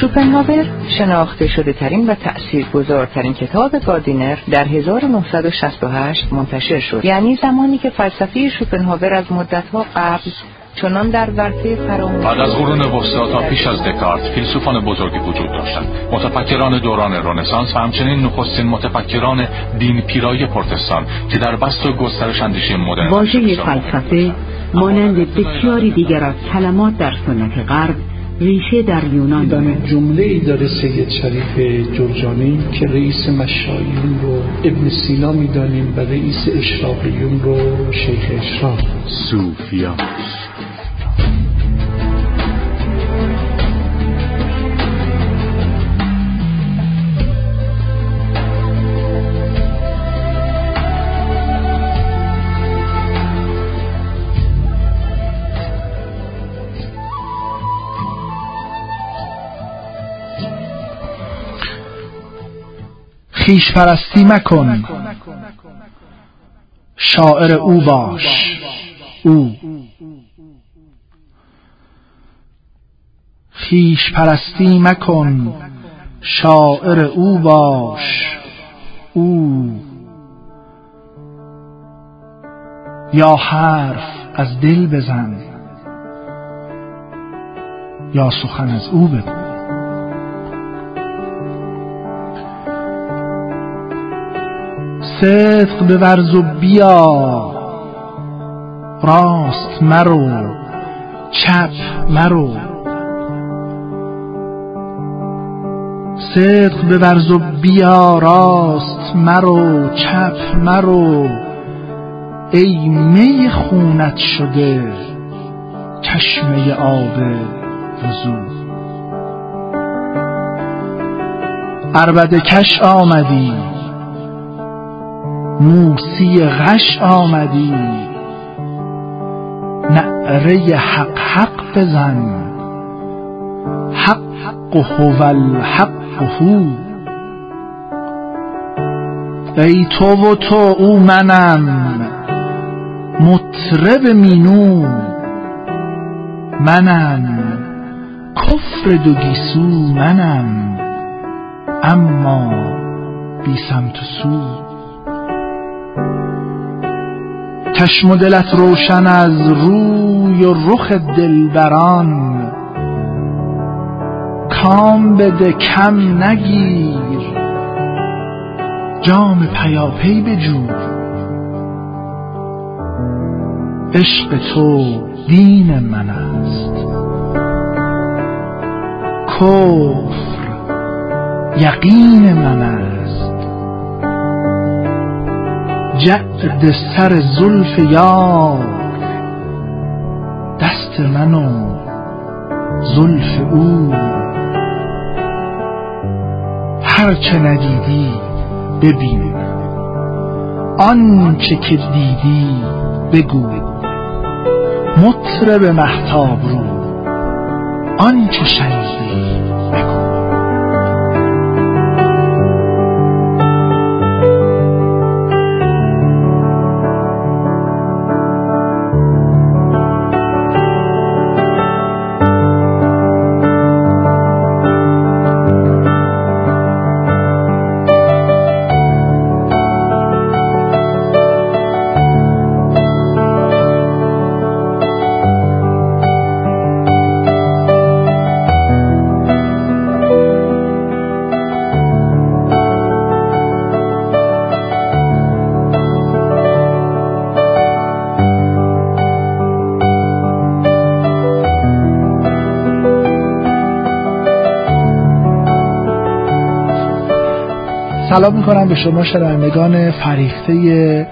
شوپنهاور شناخته شده ترین و تأثیر گذارترین کتاب گاردینر در 1968 منتشر شد. یعنی زمانی که فلسفه شوپنهاور از مدتها قبل چنان در ورطه فراموشی بعد از قرون وسطا تا پیش از دکارت فیلسوفان بزرگی وجود داشتند. متفکران دوران رنسانس و همچنین نخستین متفکران دین پیرای پرتستان که در بست و گسترش اندیشه مدرن واژه فلسفه مانند بسیاری دیگر از کلمات در سنت غرب ریشه در یونان داره جمله ای داره سید شریف جرجانی که رئیس مشایون رو ابن سینا می‌دانیم و رئیس اشراقیون رو شیخ اشراق. صوفیان. خیش پرستی مکن. شاعر او باش. او. خیش پرستی مکن. شاعر او باش. او. یا حرف از دل بزن. یا سخن از او بگو. صدق به ورز و بیا. راست مرو چپ مرو. صدق به ورز و بیا راست مرو چپ مرو. ای می خونت شده چشمه آب وضو عربده کش آمدی. موسی غش آمدی. نعره حق حق بزن. حق هو الحق هو. ای تو و تو او منم. مطرب مینو. منم. کفر دو گیسو منم. اما بی سمت و سو. چشم دلت روشن از روی و رخ دلبران. کام بده کم نگیر. جام پیاپی بجو عشق تو دین من است. کفر یقین من است. جعد سر زلف یار. دست من و زلف او. هرچه ندیدی ببین. آنچه که دیدی بگو. مطرب محتاب رو. آنچه شنیدی سلام می‌کنم به شما شنوندگان فریخته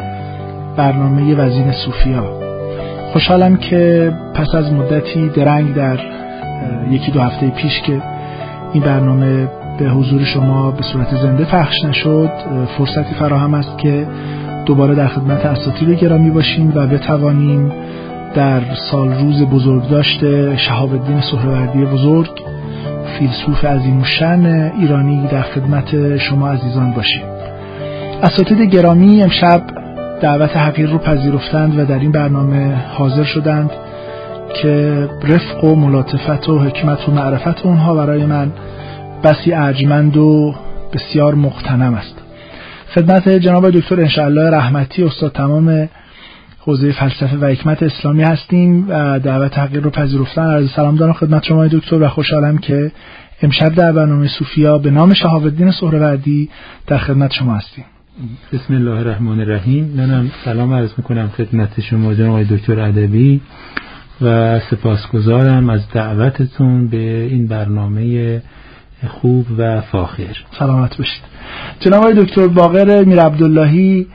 برنامه وزین صوفیا. خوشحالم که پس از مدتی درنگ در یکی دو هفته پیش که این برنامه به حضور شما به صورت زنده پخش نشد فرصتی فراهم است که دوباره در خدمت اساتید گرامی باشیم و بتوانیم در سال روز بزرگ داشته شهاب الدین سهروردی بزرگ فیلسوف عظیم شن ایرانی در خدمت شما عزیزان باشیم. اساتید گرامی امشب دعوت حقیر رو پذیرفتند و در این برنامه حاضر شدند که رفق و ملاطفت و حکمت و معرفت اونها برای من بسی ارجمند و بسیار مختنم است. خدمت جناب دکتر انشاءالله رحمتی استاد تمام حوزه فلسفه و حکمت اسلامی هستیم و دعوت تغییر رو پذیرفتن. عرض سلام دارم خدمت شما دکتر و خوشحالم که امشب در برنامه صوفیا به نام شهاب الدین سهروردی در خدمت شما هستیم. بسم الله الرحمن الرحیم. منم سلام عرض می‌کنم خدمت شما جناب دکتر ادبی و سپاسگزارم از دعوتتون به این برنامه خوب و فاخر. سلامت باشید. جناب دکتر باقر میر عبداللهی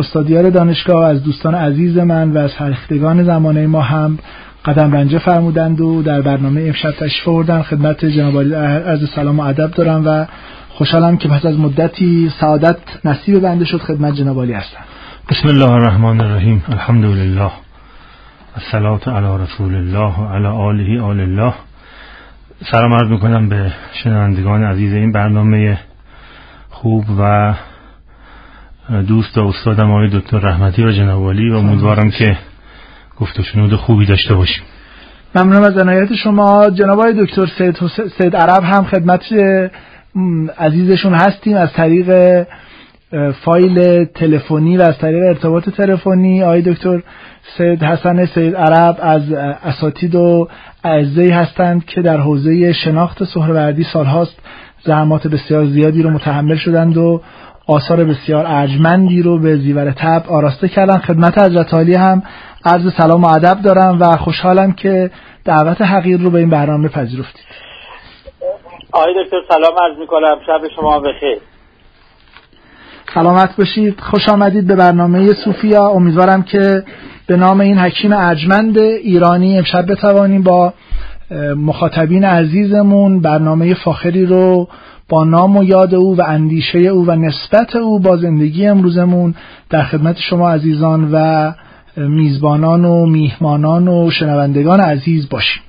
استادیار دانشگاه از دوستان عزیز من و از فرختگان زمانه ما هم قدم رنجه فرمودند و در برنامه امشب تشریف آوردن. خدمت جناب عرض سلام و ادب دارم و خوشحالم که پس از مدتی سعادت نصیب بنده شد. خدمت جناب هستم. بسم الله الرحمن الرحیم. الحمد لله الصلاة علی رسول الله و علی آله آل الله. سلام عرض می‌کنم به شنوندگان عزیز این برنامه خوب و دوست و استادم آقای دکتر رحمتی و جناب و امیدوارم که گفت و شنود خوبی داشته باشیم. ممنونم از عنایت شما. جناب دکتر سید, سید عرب هم خدمت عزیزشون هستیم. از طریق فایل تلفنی و از طریق ارتباط تلفنی آقای دکتر سید حسن سید عرب از اساتید و اعزایی هستند که در حوزه شناخت سهروردی سالهاست زحمات بسیار زیادی رو متحمل شدند و آثار بسیار ارجمندی رو به زیور تب آراسته کردن. خدمت حضرت عالی هم عرض سلام و ادب دارم و خوشحالم که دعوت حقیر رو به این برنامه پذیرفتید آقای دکتر سلام عرض می‌کنم. شب شما بخیر. سلامت باشید. خوش آمدید به برنامه صوفیا. امیدوارم که به نام این حکیم ارجمند ایرانی امشب بتوانیم با مخاطبین عزیزمون برنامه فاخری رو با نام و یاد او و اندیشه او و نسبت او با زندگی امروزمون در خدمت شما عزیزان و میزبانان و میهمانان و شنوندگان عزیز باشیم.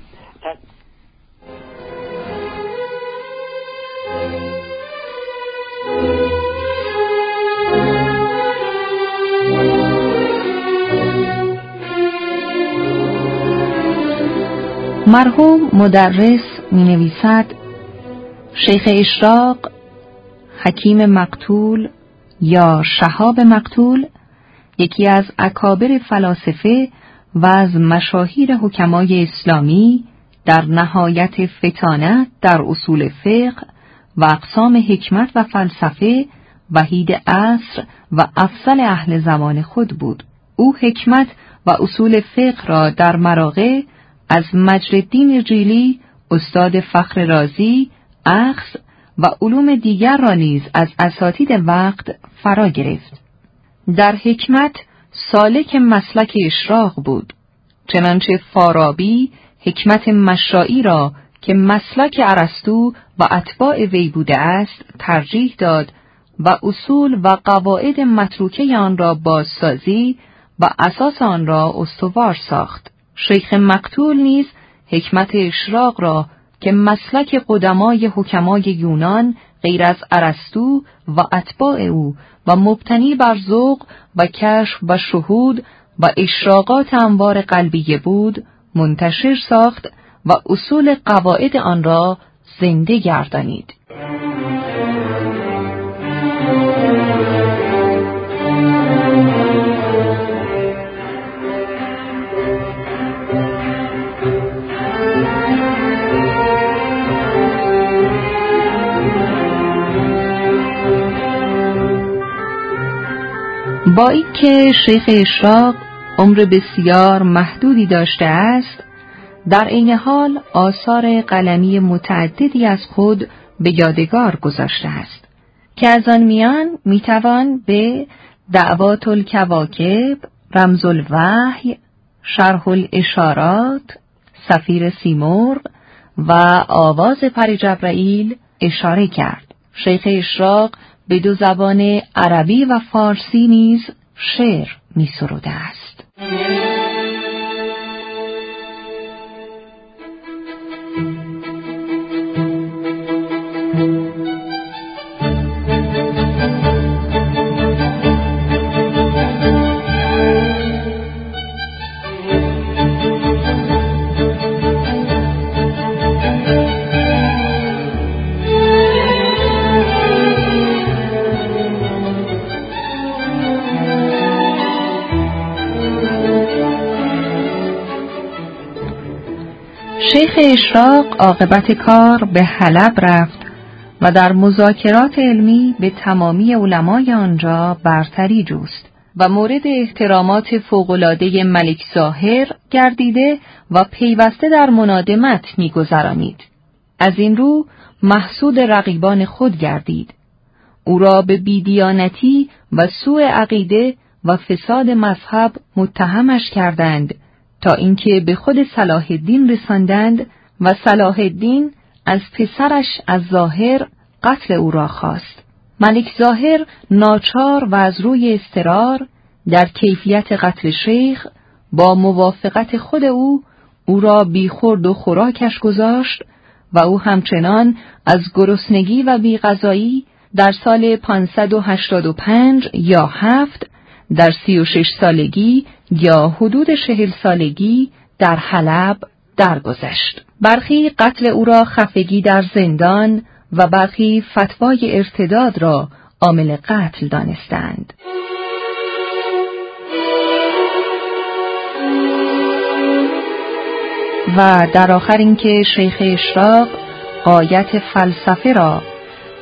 مرحوم مدرس می نویسد شیخ اشراق حکیم مقتول یا شهاب مقتول یکی از اکابر فلاسفه و از مشاهیر حکمای اسلامی در نهایت فتانت در اصول فقه و اقسام حکمت و فلسفه وحید عصر و افضل اهل زمان خود بود. او حکمت و اصول فقه را در مراغه از مجردین جیلی استاد فخر رازی اخص و علوم دیگر را نیز از اساتید وقت فرا گرفت. در حکمت سالک مسلک اشراق بود چنانچه فارابی حکمت مشایی را که مسلک ارسطو و اتباع وی بوده است ترجیح داد و اصول و قواعد متروکه آن را بازسازی و اساس آن را استوار ساخت. شیخ مقتول نیز حکمت اشراق را که مسلک قدمای حکمای یونان غیر از ارسطو و اتباع او و مبتنی بر ذوق و کشف و شهود و اشراقات انوار قلبیه بود منتشر ساخت و اصول قواعد آن را زنده گردانید. با اینکه شیخ اشراق عمر بسیار محدودی داشته است در عین حال آثار قلمی متعددی از خود به یادگار گذاشته است که از آن میان می‌توان به دعوات الکواکب رمز الوحی شرح الاشارات سفیر سیمرغ و آواز پری جبرائیل اشاره کرد. شیخ اشراق به دو زبان عربی و فارسی نیز شعر می سروده است. شیخ اشراق عاقبت کار به حلب رفت و در مذاکرات علمی به تمامی علمای آنجا برتری جوست و مورد احترامات فوقلاده ملک ظاهر گردیده و پیوسته در منادمت میگذرانید. از این رو محسود رقیبان خود گردید. او را به بیدیانتی و سوء عقیده و فساد مذهب متهمش کردند تا اینکه به خود صلاح الدین رساندند و صلاح الدین از پسرش از ظاهر قتل او را خواست. ملک ظاهر ناچار و از روی استرار در کیفیت قتل شیخ با موافقت خود او او را بیخورد و خوراکش گذاشت و او همچنان از گرسنگی و بیغذایی در سال 585 یا هفت در 36 سالگی یا حدود چهل سالگی در حلب درگذشت. برخی قتل او را خفگی در زندان و برخی فتوای ارتداد را عامل قتل دانستند. و در آخر اینکه شیخ اشراق قایت فلسفه را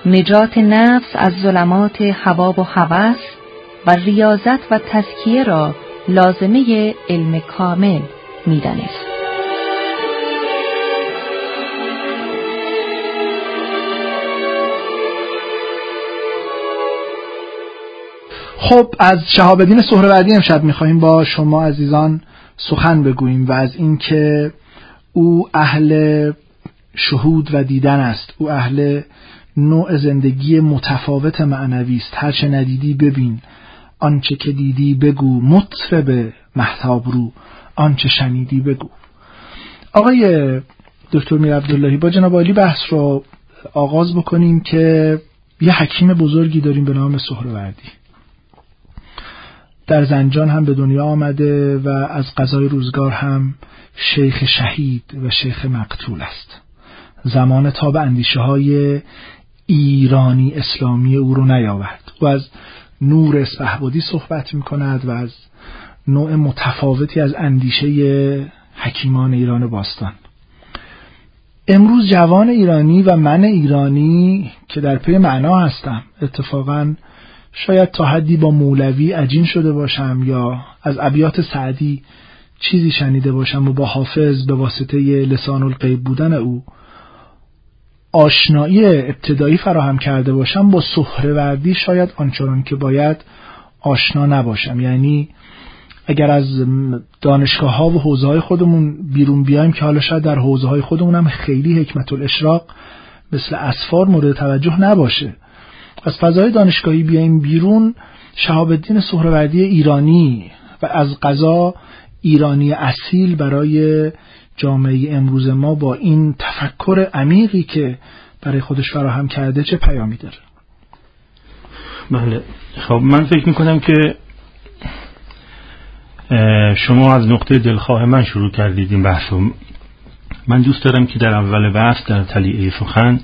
نجات نفس از ظلمات هوا و هوس و ریاضت و تزکیه را لازمه علم کامل می‌دانست. خب از شهاب الدین سهروردی امشب می‌خواهیم با شما عزیزان سخن بگوییم و از اینکه او اهل شهود و دیدن است. او اهل نوع زندگی متفاوت معنوی است. هرچه ندیدی ببین. آنچه که دیدی بگو مطرب محتاب رو آنچه شنیدی بگو. آقای دکتر میر عبداللهی با جناب عالی بحث رو آغاز بکنیم که یه حکیم بزرگی داریم به نام سهروردی. در زنجان هم به دنیا آمده و از قضای روزگار هم شیخ شهید و شیخ مقتول است. زمان تا به اندیشه های ایرانی اسلامی او رو نیاورد. او از نور اسپهبادی صحبت می کند و از نوع متفاوتی از اندیشه حکیمان ایران باستان. امروز جوان ایرانی و من ایرانی که در پی معنا هستم اتفاقا شاید تا حدی با مولوی عجین شده باشم یا از ابیات سعدی چیزی شنیده باشم و با حافظ به واسطه لسان القیب بودن او آشنایی ابتدایی فراهم کرده باشم با سهروردی شاید آنچنان که باید آشنا نباشم. یعنی اگر از دانشگاه ها و حوزه های خودمون بیرون بیایم که حالا شاید در حوزه های خودمون هم خیلی حکمت الاشراق مثل اسفار مورد توجه نباشه. از فضای دانشگاهی بیایم بیرون شهاب الدین سهروردی ایرانی و از قضا ایرانی اصیل برای جامعه امروز ما با این تفکر عمیقی که برای خودش فراهم کرده چه پیامی داره؟ بله. خب من فکر می‌کنم که شما از نقطه دلخواه من شروع کردید این بحثو. من دوست دارم که در اول بحث در تلیعه سخن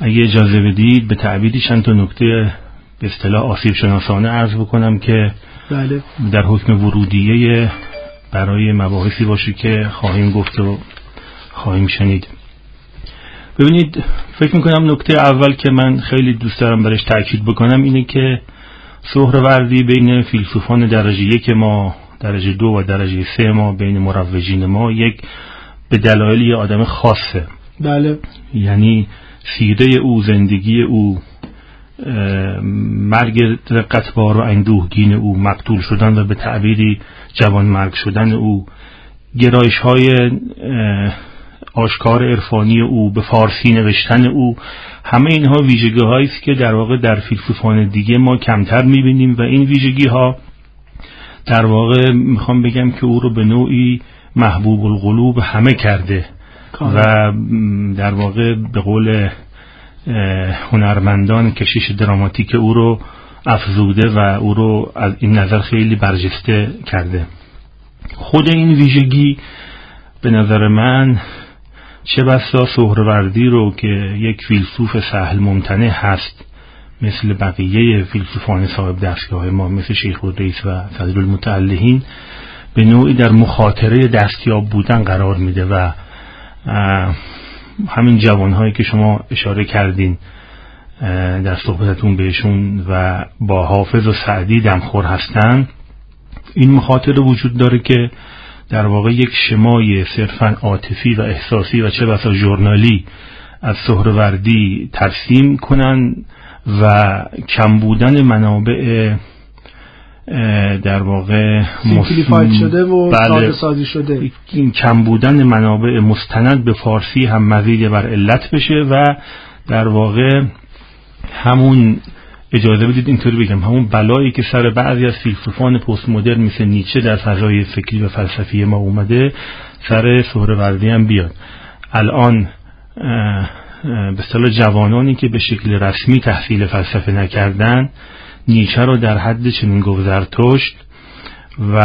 اگه اجازه بدید به تعبیدی چند تا نکته به اصطلاح آسیب شناسانه عرض بکنم که بله. در حکم ورودیه برای مباحثی باشه که خواهیم گفت و خواهیم شنید. ببینید فکر می‌کنم نکته اول که من خیلی دوست دارم برش تاکید بکنم اینه که سهروردی بین فیلسوفان درجه یک ما درجه دو و درجه سه ما بین مروجین ما یک به دلایل یه آدم خاصه. بله. یعنی سیره او زندگی او مرگ رقتبار و اندوهگین او مقتول شدن و به تعبیری جوان مرگ شدن او. گرایش های آشکار عرفانی او به فارسی نوشتن او. همه اینها ویژگی است که در واقع در فیلسوفان دیگه ما کمتر می‌بینیم و این ویژگی ها در واقع می‌خوام بگم که او رو به نوعی محبوب القلوب همه کرده. و در واقع به قول هنرمندان کشش دراماتیک او رو افزوده و او رو از این نظر خیلی برجسته کرده. خود این ویژگی به نظر من چه بسا سهروردی رو که یک فیلسوف سهل ممتنع هست مثل بقیه فیلسوفان صاحب دستگاه ما مثل شیخ الرئیس و فضل المتعلهین به نوعی در مخاطره دستیاب بودن قرار میده و همین جوانهایی که شما اشاره کردین در صحبتتون بهشون و با حافظ و سعدی دمخور هستن. این مخاطره وجود داره که در واقع یک شمای صرفا عاطفی و احساسی و چه بسا ژورنالی از سهروردی ترسیم کنن و کم بودن منابع در واقع شده و بله. سازی شده. این کم بودن منابع مستند به فارسی هم مزید بر علت بشه و در واقع همون اجازه بدید اینطوری بگم. همون بلایی که سر بعضی از فیلسوفان پست مدرن مثل نیچه در فضای فکری و فلسفی ما اومده سر سهروردی هم بیاد. الان به جوانانی که به شکل رسمی تحصیل فلسفه نکردن نیچه رو در حد چنین گذرتشت و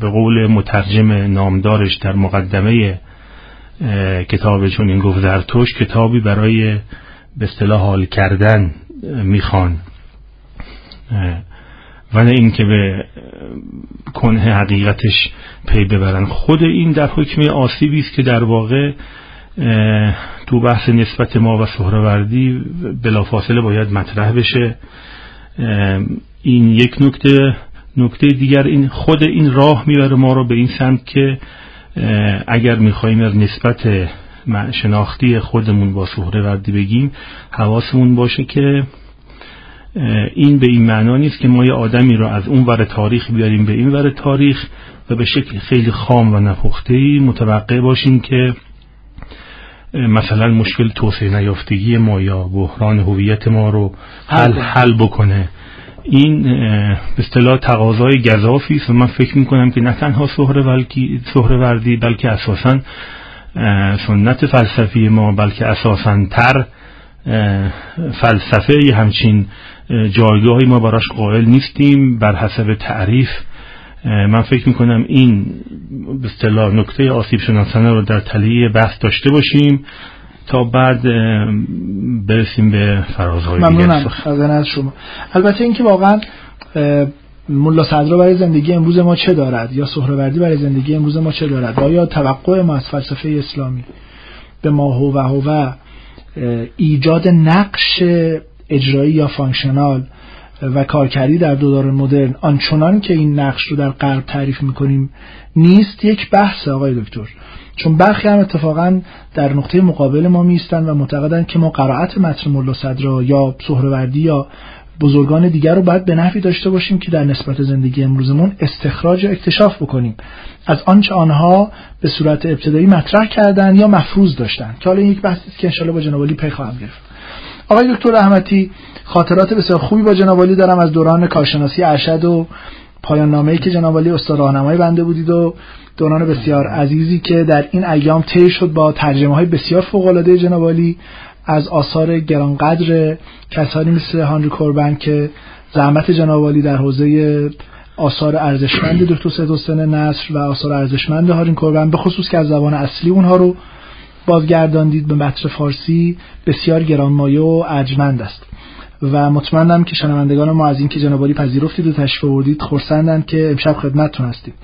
به قول مترجم نامدارش در مقدمه کتاب چون این گذرتشت کتابی برای به اصطلاح حال کردن می‌خوان. و نه اینکه به کنه حقیقتش پی ببرن. خود این در حکم آسیبی است که در واقع تو بحث نسبت ما و سهروردی بلافاصله باید مطرح بشه. این یک نکته. نکته دیگر این خود این راه می‌بره ما رو به این سمت که اگر می‌خوایم از نسبت شناختی خودمون با سهروردی بگیم حواسمون باشه که این به این معنا نیست که ما یه آدمی رو از اون ور تاریخ بیاریم به این ور تاریخ و به شکل خیلی خام و نپخته متوقع باشیم که مثلا مشکل توسعه نیافتگی ما یا بحران هویت ما رو حل حل بکنه. این به اصطلاح تقاضای گذافی است. و من فکر می‌کنم که نه تنها سهروردی بلکه اساسا سنت فلسفی ما بلکه اساسا تر فلسفه همچین جایگاهی ما براش قائل نیستیم. بر حسب تعریف من فکر می‌کنم این به اصطلاح نکته آسیب شناسانه رو در تلیه بحث داشته باشیم تا بعد برسیم به فرازهای ممنونم از شما. البته اینکه واقعا ملا صدرا برای زندگی امروز ما چه دارد؟ یا سهروردی برای زندگی امروز ما چه دارد؟ و یا توقع ما از فلسفه اسلامی بما هو هو ایجاد نقش اجرایی یا functional و کارکردی در دوره مدرن آنچنان که این نقش رو در غرب تعریف می‌کنیم نیست یک بحث آقای دکتر. چون برخی هم اتفاقا در نقطه مقابل ما می‌ایستن و معتقدن که ما قرائت متن ملا صدرا یا سهروردی یا بزرگان دیگر رو باید به نحوی داشته باشیم که در نسبت زندگی امروزمون استخراج و اکتشاف بکنیم. از آنچه آنها به صورت ابتدایی مطرح کردن یا مفروض داشتن. که حالا یک بحثی که انشالله با جناب پی خواهم گرفت. آقای دکتر رحمتی خاطرات بسیار خوبی با جناب دارم. از دوران کارشناسی ارشد و پایان نامه‌ای که جناب استاد راهنمای بنده بودید و دوران بسیار عزیزی که در این ایام طی شد با ترجمه های بسیار فوق العاده جناب از آثار گرانقدر کسانی مثل هانری کوربن که زحمت جنابالی در حوزه آثار ارزشمند دکتر سید حسین نصر و آثار ارزشمند هارین کوربن به خصوص که از زبان اصلی اونها رو بازگرداندید به متن فارسی بسیار گرانمایه و ارجمند است. و مطمئنم که شنوندگان ما از اینکه جنابالی پذیرفتید و تشریف آوردید خرسندن که امشب خدمتتون هستیم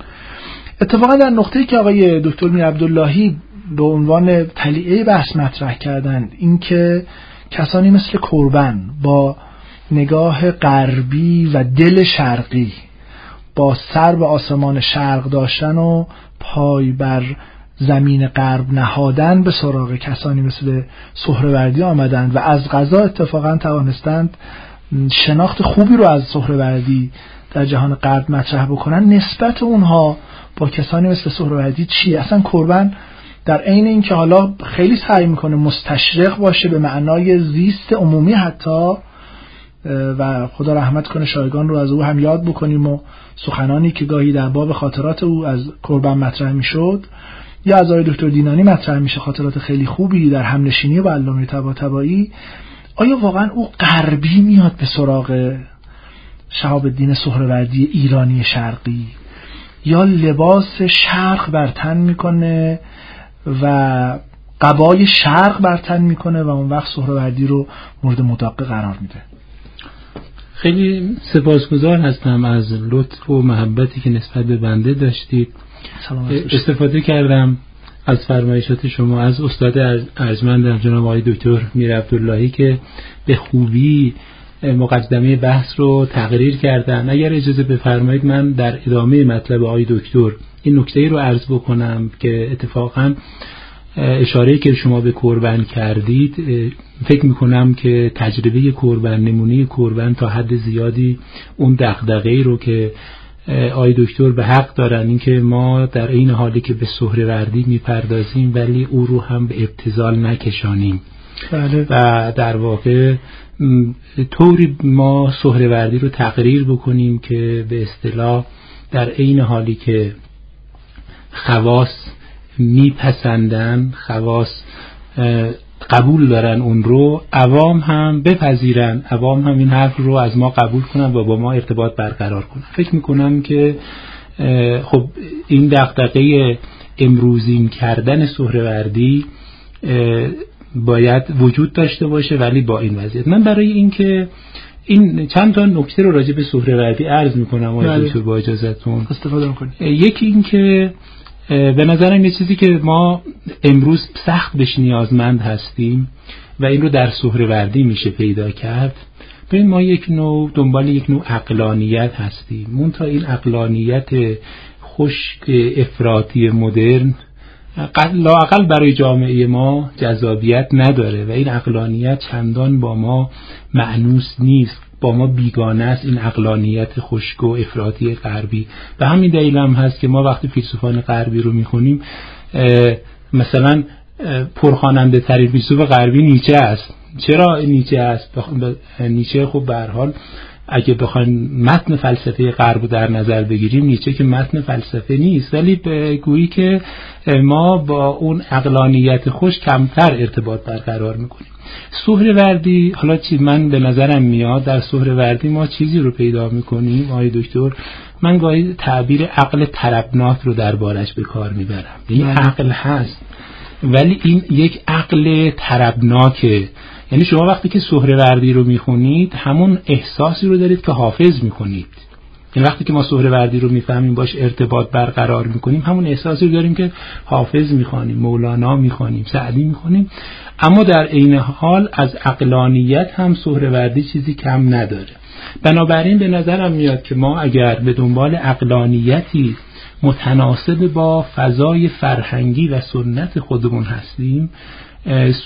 اتفاقا در نقطه‌ای که آقای دکتر میر عبداللهی به عنوان تلیعه بحث مطرح کردند اینکه کسانی مثل کربن با نگاه غربی و دل شرقی با سر به آسمان شرق داشتن و پای بر زمین غرب نهادن به سراغ کسانی مثل سهروردی آمدند و از غذا اتفاقا توانستند شناخت خوبی رو از سهروردی در جهان غرب مطرح بکنن. نسبت اونها با کسانی مثل سهروردی چیه؟ اصلا کربن در عین اینکه حالا خیلی سعی می‌کنه مستشرق باشه به معنای زیست عمومی حتی و خدا رحمت کنه شایگان رو از او هم یاد بکنیم و سخنانی که گاهی در باب خاطرات او از کربن مطرح می‌شد. یا از آقای دکتر دینانی مطرح میشه خاطرات خیلی خوبی در همنشینی با علامه طباطبایی. آیا واقعا او غربی میاد به سراغ شهاب الدین سهروردی ایرانی شرقی؟ یا لباس شرق بر تن می‌کنه و قبای شرق بر تن می‌کنه و اون وقت سهروردی رو مورد مداقه قرار میده؟ خیلی سپاسگزار هستم از لطف و محبتی که نسبت به بنده داشتید. استفاده کردم از فرمایشات شما از استاد ارجمند جناب آقای دکتر میر عبداللهی که به خوبی مقدمه بحث رو تقریر کردن. اگر اجازه بفرمایید من در ادامه مطلب آقای دکتر این نکته رو عرض بکنم که اتفاقا اشاره که شما به قربان کردید فکر می‌کنم که تجربه قربان نمونه قربان تا حد زیادی اون دغدغه‌ای رو که آی دکتر به حق دارن اینکه ما در این حالی که به سهروردی می‌پردازیم ولی او رو هم به ابتزال نکشانیم بله. و در واقع طوری ما سهروردی رو تقریر بکنیم که به اصطلاح در عین حالی که خواص میپسندن خواص قبول دارن اون رو عوام هم بپذیرن. عوام هم این حرف رو از ما قبول کنن و با ما ارتباط برقرار کنن. فکر می‌کنم که خب این دقدقه امروزین کردن سهروردی باید وجود داشته باشه ولی با این وضعیت. من برای اینکه این چند تا نکته رو راجع به سهروردی عرض می‌کنم آقای بله. با اجازهتون استفاده یکی اینکه به نظرم یه چیزی که ما امروز سخت بهش نیازمند هستیم و این رو در سهروردی میشه پیدا کرد ببین ما یک نوع دنبال یک نوع اقلانیت هستیم. مون تا این اقلانیت خشک افراطی مدرن لاقل برای جامعه ما جذابیت نداره و این اقلانیت چندان با ما معنوس نیست. با ما بیگانه است. این اقلانیت خشک و افراطی غربی. و همین دلیل هم هست که ما وقتی فیلسوفان غربی رو می‌خونیم مثلا پرخواننده ترین فیلسوف غربی نیچه است. چرا نیچه است؟ نیچه خب به حال اگه بخوایم متن فلسفه غرب در نظر بگیریم نیچه که متن فلسفه نیست. ولی به گویی که ما با اون اقلانیت خوش کمتر ارتباط برقرار می‌کنیم. سهروردی حالا چی من به نظرم میاد در سهروردی ما چیزی رو پیدا می‌کنیم آقای دکتر. من گاهی تعبیر عقل طربناک رو دربارش به کار می‌برم. این بله. عقل هست ولی این یک عقل طربناکه یعنی شما وقتی که سهروردی رو می‌خونید همون احساسی رو دارید که حافظ می‌کنید. این وقتی که ما سهروردی رو می‌فهمیم باش ارتباط برقرار می‌کنیم همون احساسی رو داریم که حافظ می‌خوانیم مولانا می‌خوانیم سعدی می‌خوانیم. اما در عین حال از اقلانیت هم سهروردی چیزی کم نداره. بنابراین به نظرم میاد که ما اگر به دنبال اقلانیتی متناسب با فضای فرهنگی و سنت خودمون هستیم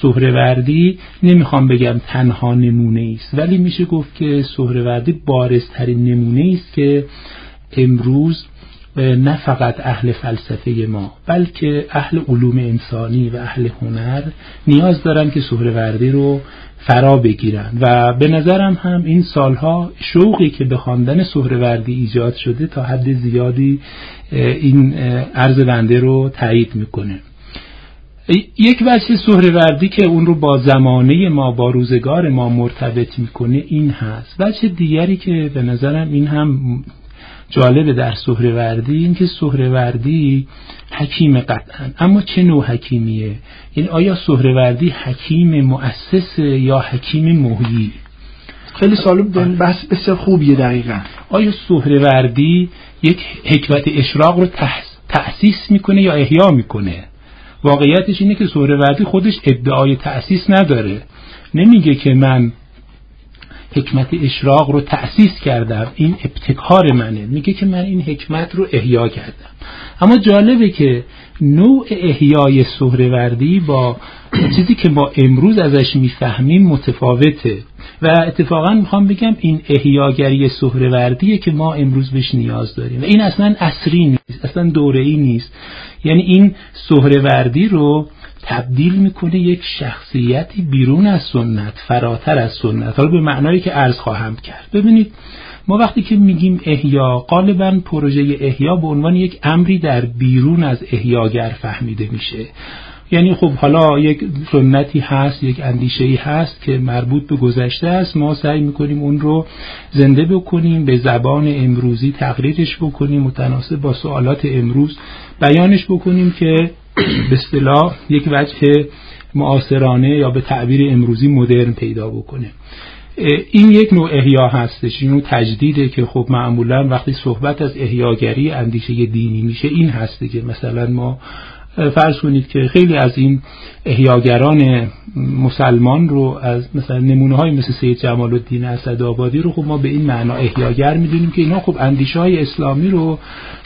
سهروردی نمی‌خوام بگم تنها نمونه است. ولی میشه گفت که سهروردی بارزترین نمونه است که امروز نه فقط اهل فلسفه ما بلکه اهل علوم انسانی و اهل هنر نیاز دارن که سهروردی رو فرا بگیرن. و به نظرم هم این سالها شوقی که به خواندن سهروردی ایجاد شده تا حد زیادی این عرض بنده رو تایید می‌کنه. یک وجه سهروردی که اون رو با زمانه ما با روزگار ما مرتبط می‌کنه این هست. وجه دیگری که به نظرم این هم جالبه در سهروردی این که سهروردی حکیم قطعا. اما چه نوع حکیمیه؟ این یعنی آیا سهروردی حکیم مؤسس یا حکیم محیی؟ خیلی سالو بحث بسیار خوبیه دقیقا. آیا سهروردی یک حکمت اشراق رو تأسیس می‌کنه یا احیا می‌کنه؟ واقعیتش اینه که سهروردی خودش ادعای تأسیس نداره. نمیگه که من حکمت اشراق رو تأسیس کردم این ابتکار منه. میگه که من این حکمت رو احیا کردم. اما جالبه که نوع احیای سهروردی با چیزی که ما امروز ازش می‌فهمیم متفاوته. و اتفاقا می‌خوام بگم این احیاگری سهروردیه که ما امروز بهش نیاز داریم. و این اصلا اصری نیست اصلا دوره‌ای نیست. یعنی این سهروردی رو تبدیل می‌کنه یک شخصیتی بیرون از سنت فراتر از سنت. حالا به معنایی که عرض خواهم کرد. ببینید ما وقتی که میگیم احیا غالبا پروژه احیا به عنوان یک امری در بیرون از احیاگر فهمیده میشه. یعنی خب حالا یک سنتی هست یک اندیشه ای هست که مربوط به گذشته است. ما سعی می‌کنیم اون رو زنده بکنیم به زبان امروزی تقریرش بکنیم متناسب با سوالات امروز بیانش بکنیم که به اصطلاح یک وجه معاصرانه یا به تعبیر امروزی مدرن پیدا بکنه. این یک نوع احیا هستش این نوع تجدیده که خب معمولا وقتی صحبت از احیاگری اندیشه دینی میشه این هسته که مثلا ما فرض کنید که خیلی از این احیاگران مسلمان رو از مثلا نمونه های مثل سید جمال الدین اسدآبادی رو خب ما به این معنا احیاگر می‌دونیم که اینا خب اندیشه های اسلامی رو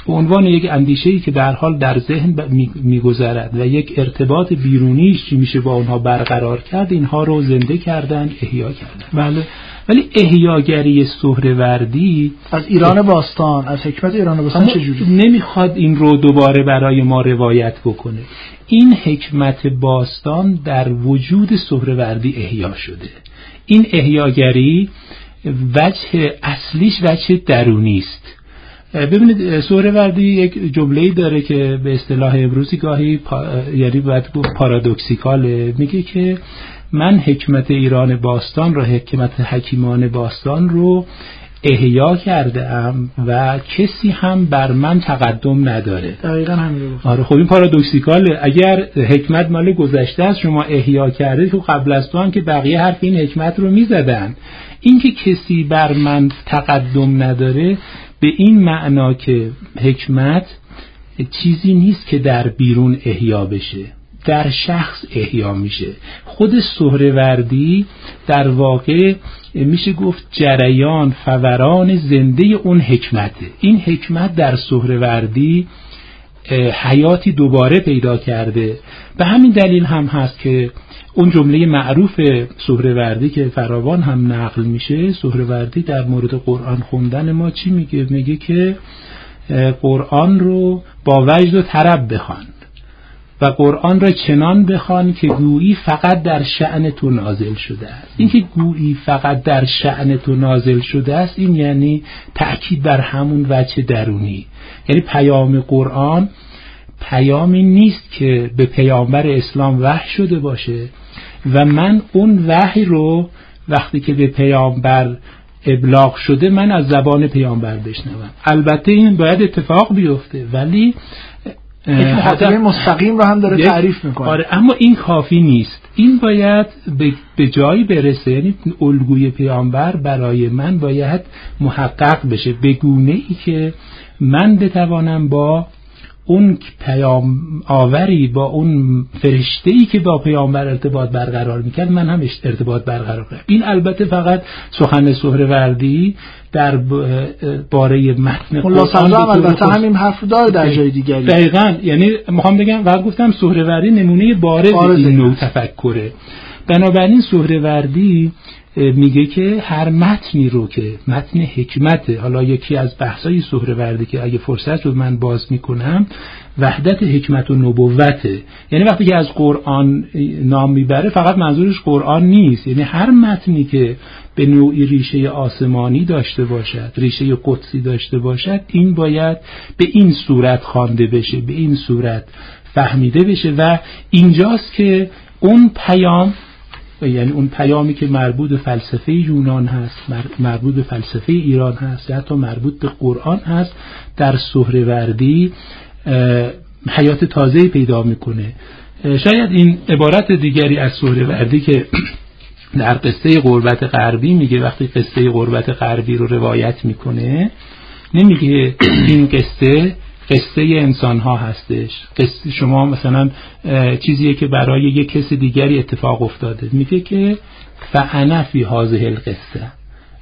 به عنوان یک اندیشه ای که در حال در ذهن میگذرد و یک ارتباط بیرونیش میشه با اونها برقرار کرد اینها رو زنده کردن احیا کردن بله. ولی احیاگری سهروردی از ایران باستان از حکمت ایران باستان چجوری؟ نمی‌خواد این رو دوباره برای ما روایت بکنه. این حکمت باستان در وجود سهروردی احیا شده. این احیاگری وجه اصلیش وجه درونی است. ببینید سهروردی یک جمله داره که به اصطلاح امروزی گاهی پا... یعنی باید پارادوکسیکاله. میگه که من حکمت ایران باستان رو حکمت حکیمان باستان رو احیا کرده ام و کسی هم بر من تقدم نداره. دقیقا همین آره خب این پارادوکسیکاله اگر حکمت مال گذشته است شما احیا کرده تو قبل از تو هم که بقیه حرف این حکمت رو می‌زدن. اینکه کسی بر من تقدم نداره به این معنا که حکمت چیزی نیست که در بیرون احیا بشه. در شخص احیا میشه. خود سهروردی در واقع میشه گفت جریان فوران زنده اون حکمته. این حکمت در سهروردی حیاتی دوباره پیدا کرده. به همین دلیل هم هست که اون جمله معروف سهروردی که فراوان هم نقل میشه سهروردی در مورد قرآن خوندن ما چی میگه؟ میگه که قرآن رو با وجد و طرب بخوان. و قرآن را چنان بخوان که گویی فقط در شعن تو نازل شده است. اینکه گویی فقط در شعن تو نازل شده است این یعنی تأکید بر همون وجه درونی. یعنی پیام قرآن پیامی نیست که به پیامبر اسلام وحی شده باشه و من اون وحی رو وقتی که به پیامبر ابلاغ شده من از زبان پیامبر بشنوم. البته این باید اتفاق بیفته ولی مخاطبه مستقیم رو هم داره تعریف می‌کنه. آره اما این کافی نیست. این باید به جایی برسه یعنی الگوی پیامبر برای من باید محقق بشه. به گونه ای که من بتوانم با اون پیام آوری با اون فرشته ای که با پیامبر ارتباط برقرار می‌کرد من هم ارتباط برقرار کنم این البته فقط سخن سهروردی در باره متن قرآن البته همین حرف داره در جای دیگری. دقیقا. یعنی می‌خوام بگم و گفتم سهروردی نمونه بارز این نوع تفکره. بنابراین سهروردی میگه که هر متنی رو که متن حکمته حالا یکی از بحثای سهروردی که اگه فرصت رو من باز می‌کنم وحدت حکمت و نبوته. یعنی وقتی که از قرآن نام می‌بره فقط منظورش قرآن نیست. یعنی هر متنی که به نوعی ریشه آسمانی داشته باشد ریشه قدسی داشته باشد این باید به این صورت خوانده بشه به این صورت فهمیده بشه. و اینجاست که اون پیام یعنی اون پیامی که مربوط به فلسفه یونان هست مربوط به فلسفه ایران هست حتی مربوط به قرآن هست در سهروردی حیات تازه پیدا می‌کنه. شاید این عبارت دیگری از سهروردی که در قصه قربت غربی میگه وقتی قصه قربت غربی رو روایت می‌کنه نمیگه این قصه قصه انسان ها هستش. قصه شما مثلا چیزیه که برای یک کس دیگری اتفاق افتاده. میگه که فعنا فی حاضه القصه.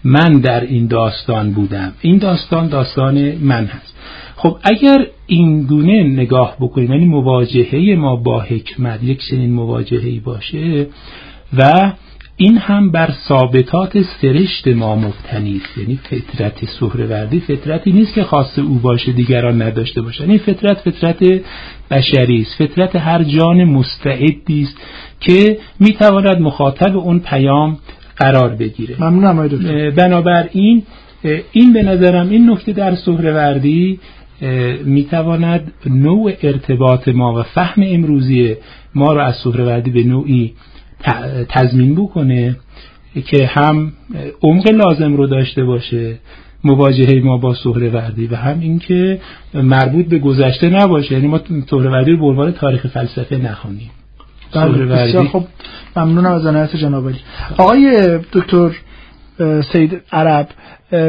من در این داستان بودم. این داستان داستان من هست. خب اگر این گونه نگاه بکنیم یعنی مواجهه ما با حکمت یک چنین مواجهه باشه و این هم بر ثابتات سرشت ما مبتنی است. یعنی فطرت سهروردی فطرتی نیست که خاص او باشه دیگران نداشته باشن. این فطرت فطرت بشری است. فطرت هر جان مستعدی است که می‌تواند مخاطب اون پیام قرار بگیره. ممنونم بنابراین این به نظرم این نکته در سهروردی می‌تواند نوع ارتباط ما و فهم امروزی ما را از سهروردی به نوعی تضمین بکنه که هم عمق لازم رو داشته باشه مواجهه ما با سهروردی و هم اینکه مربوط به گذشته نباشه. یعنی ما سهروردی رو به عنوان تاریخ فلسفه نخونیم بله، بسیار خب ممنونم از عنایت جناب آقای دکتر سید عرب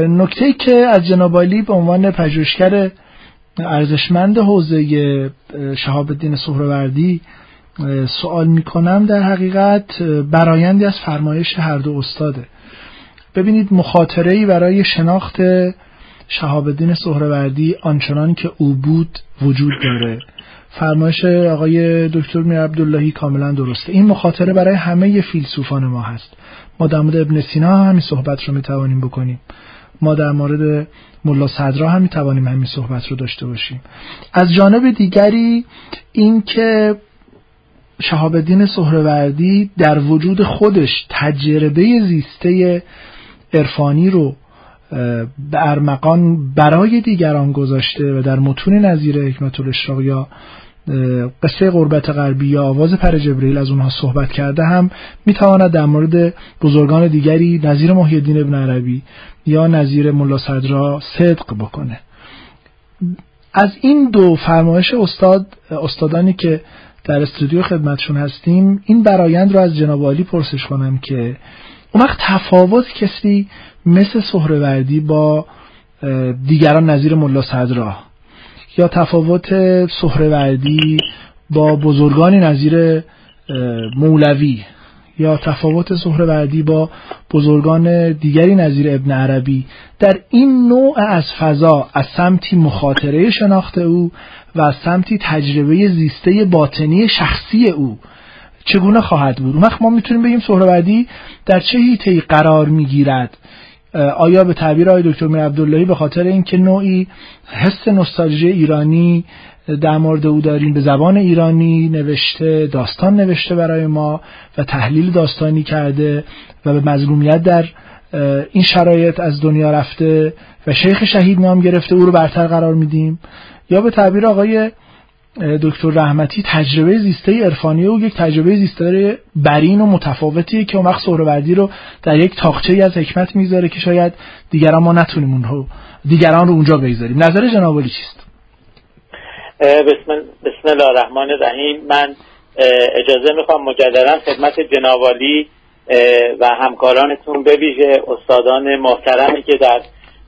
نکته که از جناب به عنوان پژوهشگر ارزشمند حوزه شهاب الدین سهروردی سوال می‌کنم در حقیقت برایندی از فرمایش هر دو استاده. ببینید مخاطره ای برای شناخت شهاب الدین سهروردی آنچنان که او بود وجود داره. فرمایش آقای دکتر میر عبداللهی کاملا درسته. این مخاطره برای همه فیلسوفان ما هست. ما در مورد ابن سینا همین صحبت رو می‌توانیم بکنیم. ما در مورد ملا صدرا هم می‌توانیم همین صحبت رو داشته باشیم. از جانب دیگری این که شهاب الدین سهروردی در وجود خودش تجربه زیسته عرفانی رو به ارمقان برای دیگران گذاشته و در متون نظیر حکمت الاشراق یا قصه قربت غربی یا آواز پر جبریل از اونها صحبت کرده هم می‌تواند در مورد بزرگان دیگری نظیر محی الدین ابن عربی یا نظیر ملا صدرا صدق بکنه. از این دو فرمایش استاد استادانی که در استودیو خدمتشون هستیم. این برایند رو از جناب عالی پرسش کنم که اون وقت تفاوت کسی مثل سهروردی با دیگران نظیر ملا صدرا یا تفاوت سهروردی با بزرگانی نظیر مولوی؟ یا تفاوت سهروردی با بزرگان دیگری نظیر ابن عربی. در این نوع از فضا از سمتی مخاطره شناخت او و از سمتی تجربه زیسته باطنی شخصی او چگونه خواهد بود؟ اون ما می‌تونیم بگیم سهروردی در چه هیته قرار می‌گیرد؟ آیا به تعبیر آقای دکتر میر عبداللهی به خاطر اینکه نوعی حس نوستالژی ایرانی در مورد او داریم. به زبان ایرانی نوشته داستان نوشته برای ما و تحلیل داستانی کرده و به مظلومیت در این شرایط از دنیا رفته و شیخ شهید نام گرفته. او رو برتر قرار میدیم. یا به تعبیر آقای دکتر رحمتی تجربه زیسته عرفانی. او یک تجربه زیسته برین و متفاوتیه که اون وقت سهروردی رو در یک تاقچه از حکمت می‌ذاره که شاید دیگران ما نتونیم اونها دیگران رو اونجا بگذاریم. نظر جناب چیست؟ بسم, بسم الله الرحمن الرحیم. من اجازه می‌خوام مجددا خدمت جنابالی و همکارانتون بویژه. استادان محترمی که در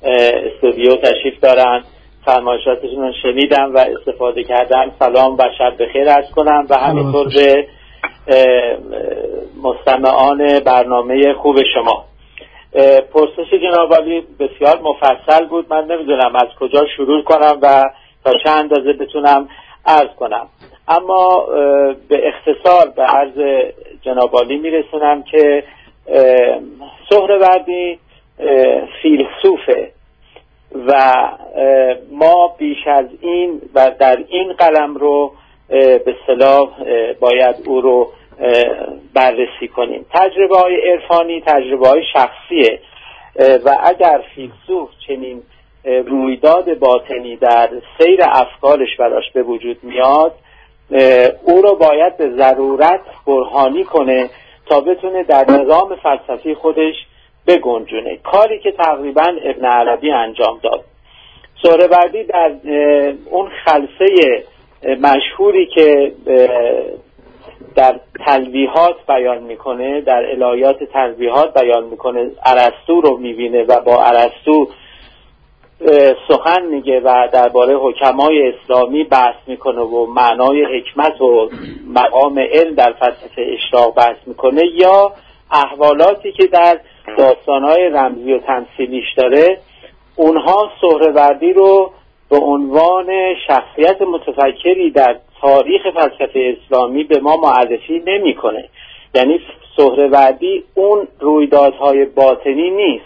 استودیو تشریف دارن. فرمایشاتشون رو شنیدم و استفاده کردم سلام و شب بخیر ارز کنم و همینطور به مستمعان برنامه خوب شما. پرسش جنابالی بسیار مفصل بود. من نمی‌دونم از کجا شروع کنم و تا چه اندازه بتونم عرض کنم. اما به اختصار به عرض جنابالی میرسونم که سهروردی فیلسوفه و ما بیش از این و در این قلم رو به صلاح باید او رو بررسی کنیم. تجربه های عرفانی تجربه های شخصیه و اگر فیلسوف چنین رویداد باطنی در سیر افکارش براش به وجود میاد او رو باید به ضرورت برهانی کنه تا بتونه در نظام فلسفی خودش بگنجونه. کاری که تقریبا ابن عربی انجام داد. سهروردی در اون خلصه مشهوری که در تلویحات بیان می‌کنه در الهیات تلویحات بیان می‌کنه عرستو رو می‌بینه و با عرستو سخن میگه و درباره حکمای اسلامی بحث می‌کنه و معنای حکمت و مقام علم در فلسفه اشراق بحث می‌کنه یا احوالاتی که در داستانهای رمزی و تمثیلیش داره اونها سهروردی رو به عنوان شخصیت متفکری در تاریخ فلسفه اسلامی به ما معرفی نمی‌کنه. یعنی سهروردی اون رویدادهای باطنی نیست.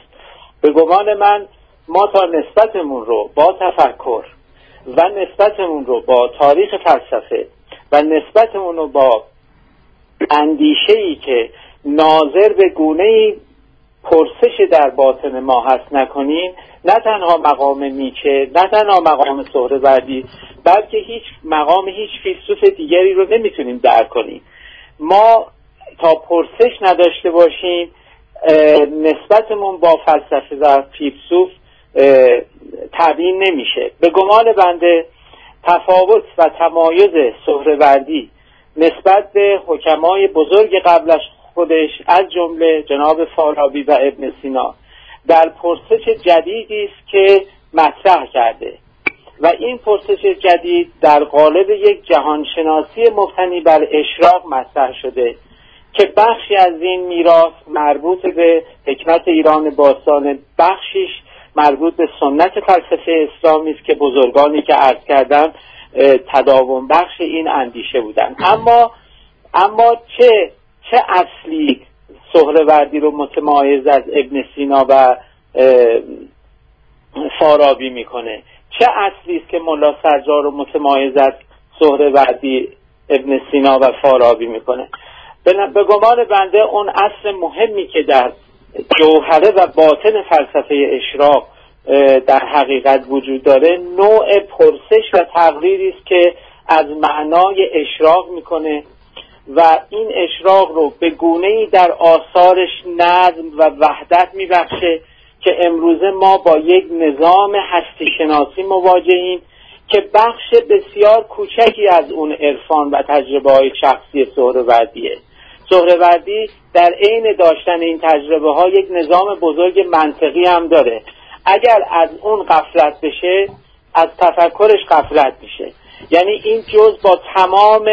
به گمان من ما تا نسبتمون رو با تفکر و نسبتمون رو با تاریخ فلسفه و نسبتمون رو با اندیشه ای که ناظر به گونه پرسش در باطن ما هست نکنیم نه تنها مقام نیچه نه تنها مقام سهروردی بلکه هیچ مقام هیچ فیلسوف دیگری رو نمی‌تونیم درک کنیم. ما تا پرسش نداشته باشیم نسبتمون با فلسفه و فیلسوف تبیین نمیشه. به گمان بنده تفاوت و تمایز سهروردی نسبت به حکمای بزرگ قبلش خودش از جمله جناب فارابی و ابن سینا در پرسش جدیدی است که مطرح کرده و این پرسش جدید در قالب یک جهانشناسی مبتنی بر اشراق مطرح شده که بخشی از این میراث مربوط به حکمت ایران باستان بخشیش مربوط به سنت فلسفه اسلامی است که بزرگانی که عرض کردم تداوم بخش این اندیشه بودن اما اما چه چه اصلی سهروردی رو متمایز از ابن سینا و فارابی می‌کنه؟ چه اصلی است که ملا سرجار رو متمایز از سهروردی ابن سینا و فارابی می‌کنه؟ به گمان بنده اون اصل مهمی که در جوهره و باطن فلسفه اشراق در حقیقت وجود داره. نوع پرسش و تقریری است که از معنای اشراق می‌کنه و این اشراق رو به گونه ای در آثارش نظم و وحدت میبخشه که امروزه ما با یک نظام هستی شناسی مواجهیم که بخش بسیار کوچکی از اون عرفان و تجربه های شخصی سهروردیه. سهروردی در عین داشتن این تجربه ها یک نظام بزرگ منطقی هم داره. اگر از اون قفلت بشه از تفکرش قفلت میشه. یعنی این جز با تمام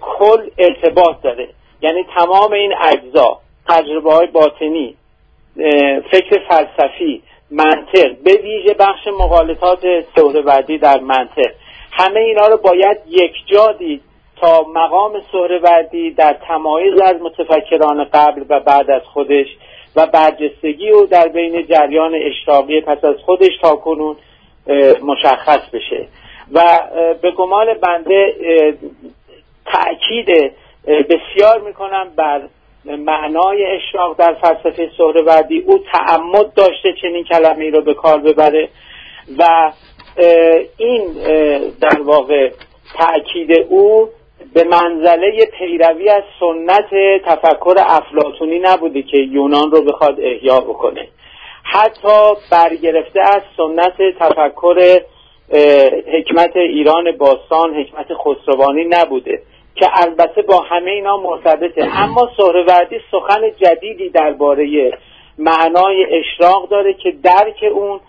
کل ارتباط داره. یعنی تمام این اجزا تجربه های باطنی فکر فلسفی منطق به ویژه بخش مقالطات سهروردی در منطق. همه اینا رو باید یک جا دید تا مقام سهروردی در تمایز از متفکران قبل و بعد از خودش و برجستگی و در بین جریان اشراقی پس از خودش تا کنون مشخص بشه. و به گمان بنده تأکید بسیار می‌کنم بر معنای اشراق در فلسفه سهروردی. او تعمد داشته چنین کلمه ای رو به کار ببره و این در واقع تأکید او به منزله پیروی از سنت تفکر افلاتونی نبوده که یونان رو بخواد احیا بکنه. حتی برگرفته از سنت تفکر حکمت ایران باستان حکمت خسروانی نبوده که البته با همه اینا مرتبطه اما سهروردی سخن جدیدی درباره معنای اشراق داره که درک اون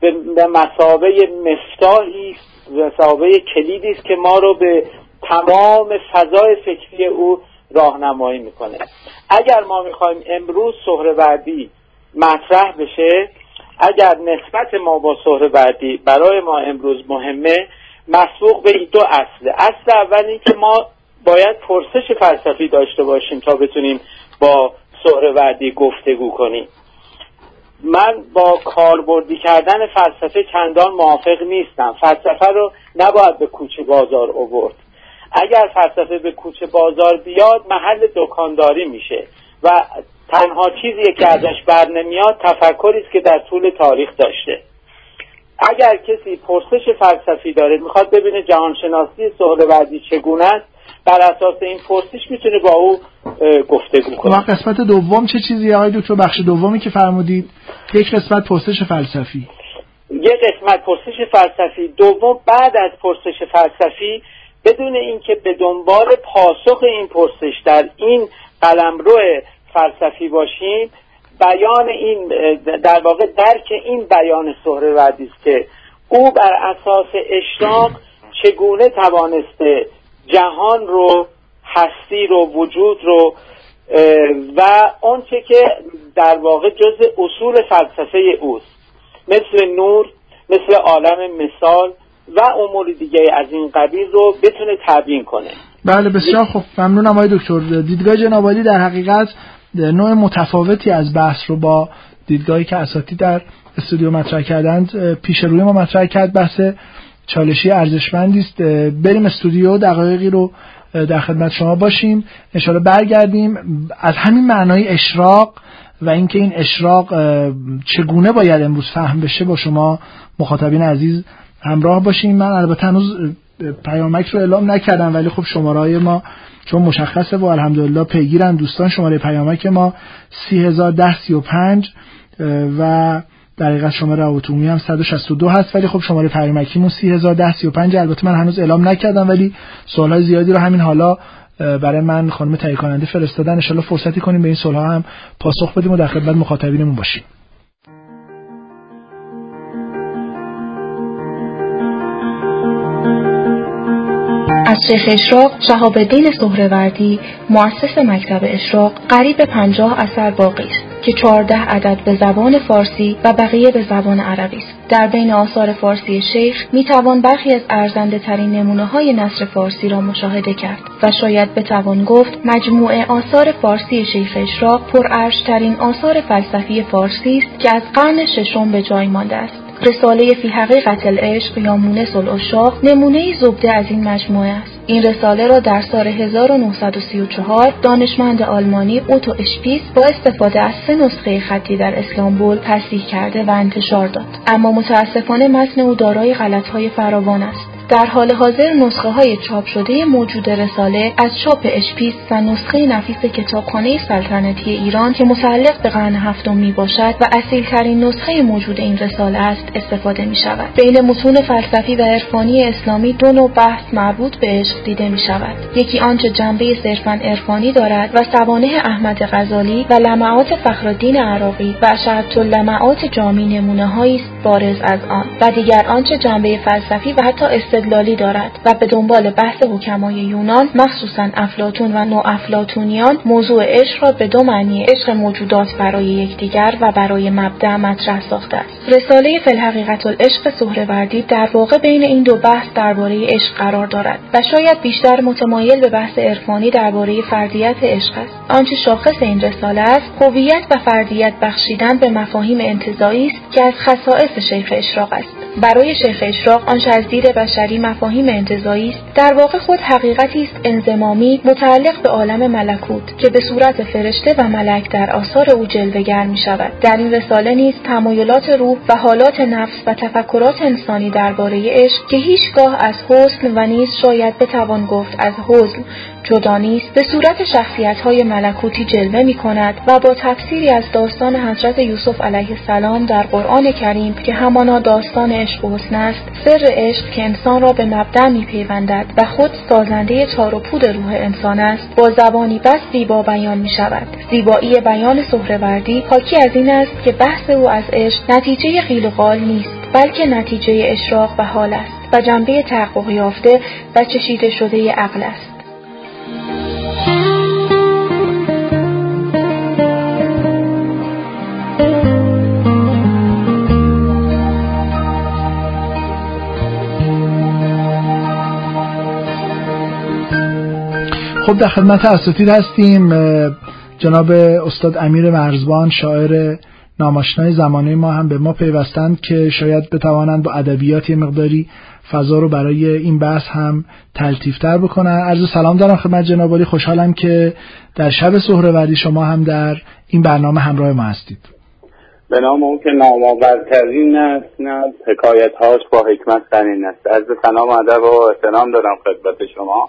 به مسابه مفتاحی مسابه کلیدی است که ما رو به تمام فضای فکری او راهنمایی می‌کنه. اگر ما می‌خوایم امروز سهروردی مطرح بشه اگر نسبت ما با سهروردی برای ما امروز مهمه مسبوق به این دو اصله. اصل اول این که ما باید پرسش فلسفی داشته باشیم تا بتونیم با سهروردی گفتگو کنیم. من با کاربردی کردن فلسفه چندان موافق نیستم. فلسفه رو نباید به کوچه بازار اوورد اگر فلسفه به کوچه بازار بیاد محل دکانداری میشه و تنها چیزی که ازش بر نمیاد تفکری است که در طول تاریخ داشته. اگر کسی پرسش فلسفی داره می‌خواد ببینه جهانشناسی سهروردی چگونه است بر اساس این پرسش می‌تونه با او گفتگو کنه. و قسمت دوم چه چیزی؟ آقای دکتر بخش دومی که فرمودید یک قسمت پرسش فلسفی. یک قسمت پرسش فلسفی. دوم بعد از پرسش فلسفی بدون اینکه به دنبال پاسخ این پرسش در این قلمرو فلسفی باشیم بیان این در واقع درک این بیان سهروردی است که او بر اساس اشراق چگونه توانسته جهان رو هستی رو وجود رو و آنچه که در واقع جز اصول فلسفه اوست. مثل نور مثل عالم مثال و امور دیگه از این قبیل رو بتونه تبیین کنه. بله بسیار خوب. ممنونم آقای دکتر. دیدگاه جنابالی در حقیقت نوع متفاوتی از بحث رو با دیدگاهی که اساتی در استودیو مطرح کردند پیش روی ما مطرح کرد. بحث چالشی ارزشمندی است. بریم استودیو دقایقی رو در خدمت شما باشیم. انشالله برگردیم. از همین معنای اشراق و اینکه این اشراق چگونه باید امروز فهم بشه با شما مخاطبین عزیز همراه باشیم من البته هنوز پیامک رو اعلام نکردم ولی خب شماره ما چون مشخصه و الحمدلله پیگیرن دوستان شماره پیامک ما 301035 و دقیقا شماره روابط هم 162 هست ولی خب شماره پیامکیمون 301035 البته من هنوز اعلام نکردم ولی سوالای زیادی رو همین حالا برای من خانم تهیه کننده فرستادن. ان فرصتی کنیم به این سوالها هم پاسخ بدیم و در خدمت مخاطبینمون باشیم. شیخ اشراق شهاب الدین سهروردی مؤسس مکتب اشراق قریب به پنجاه اثر باقی است که چهارده عدد به زبان فارسی و بقیه به زبان عربی است. در بین آثار فارسی شیخ می توان برخی از ارزنده ترین نمونه های نصر فارسی را مشاهده کرد و شاید بتوان گفت مجموعه آثار فارسی شیخ اشراق پر ترین آثار فلسفی فارسی است که از قرن ششم به جای مانده است. رساله فی حقیقت العشق یا مونس الاشاق نمونه زبده از این مجموعه است. این رساله را در سال 1934 دانشمند آلمانی اوتو اشپیس با استفاده از سه نسخه خطی در اسلامبول تصحیح کرده و انتشار داد. اما متاسفانه متن او دارای غلطهای فراوان است. در حال حاضر نسخه های چاپ شده موجود رساله از چاپ اشپیس و نسخه نفیس کتابخانه سلطنتی ایران که متعلق به قرن هفتم می باشد و اصیل ترین نسخه موجود این رساله است استفاده می شود. بین متون فلسفی و عرفانی اسلامی دو نوع بحث مربوط به عشق دیده می شود. یکی آنچه جنبه صرفا عرفانی دارد و سوانه احمد غزالی و لمعات فخرالدین عراقی و اشعت لمعات جامی نمونه است بارز از آن و دیگر آنچه جنبه فلسفی و حتی استدلالی دارد و به دنبال بحث حکمای یونان مخصوصا افلاطون و افلاطونیان موضوع عشق را به دو معنی عشق موجودات برای یکدیگر و برای مبدع مطرح ساخته است. رساله فی حقیقة العشق سهروردی در واقع بین این دو بحث درباره عشق قرار دارد و شاید بیشتر متمایل به بحث عرفانی درباره فردیت عشق است. آنچه شاخص این رساله است هویت و فردیت بخشیدن به مفاهیم انتزاعی است که از خصائص شیخ اشراق است. برای شیخ اشراق آنچه از دید بشری مفاهیم انتزاعی است. در واقع خود حقیقتی است انضمامی متعلق به عالم ملکوت که به صورت فرشته و ملک در آثار او جلوهگر می شود در این رساله نیز تمایلات روح و حالات نفس و تفکرات انسانی درباره عشق که هیچگاه از حسن و نیز شاید بتوان گفت از حزن جدا نیست به صورت شخصیت های ملکوتی جلوه می کند و با تفسیری از داستان حضرت یوسف علیه السلام در قرآن کریم که همانا داستان عشق و حسن است سر عشق که انسان را به مبدع می پیوندد و خود سازنده تار و پود روح انسان است با زبانی بس زیبا بیان می شود زیبایی بیان سهروردی حاکی از این است که بحث او از عشق نتیجه قیل و نیست بلکه نتیجه اشراق و حال است و جنبه تحقق یافته و چشیده شده عقل است. خب در خدمت اساتید هستیم جناب استاد امیر مرزبان شاعر ناماشنای زمانه ما هم به ما پیوستند که شاید بتوانند با ادبیات مقداری فضا رو برای این بحث هم تلطیفتر بکنن. عرض سلام دارم خدمت جناب خوشحالم که در شب سهروردی شما هم در این برنامه همراه ما هستید. به نام اون که نامآورترین است نه حکایت هاش با حکمت ترین است. عرض سلام ادب و احترام دارم خدمت شما.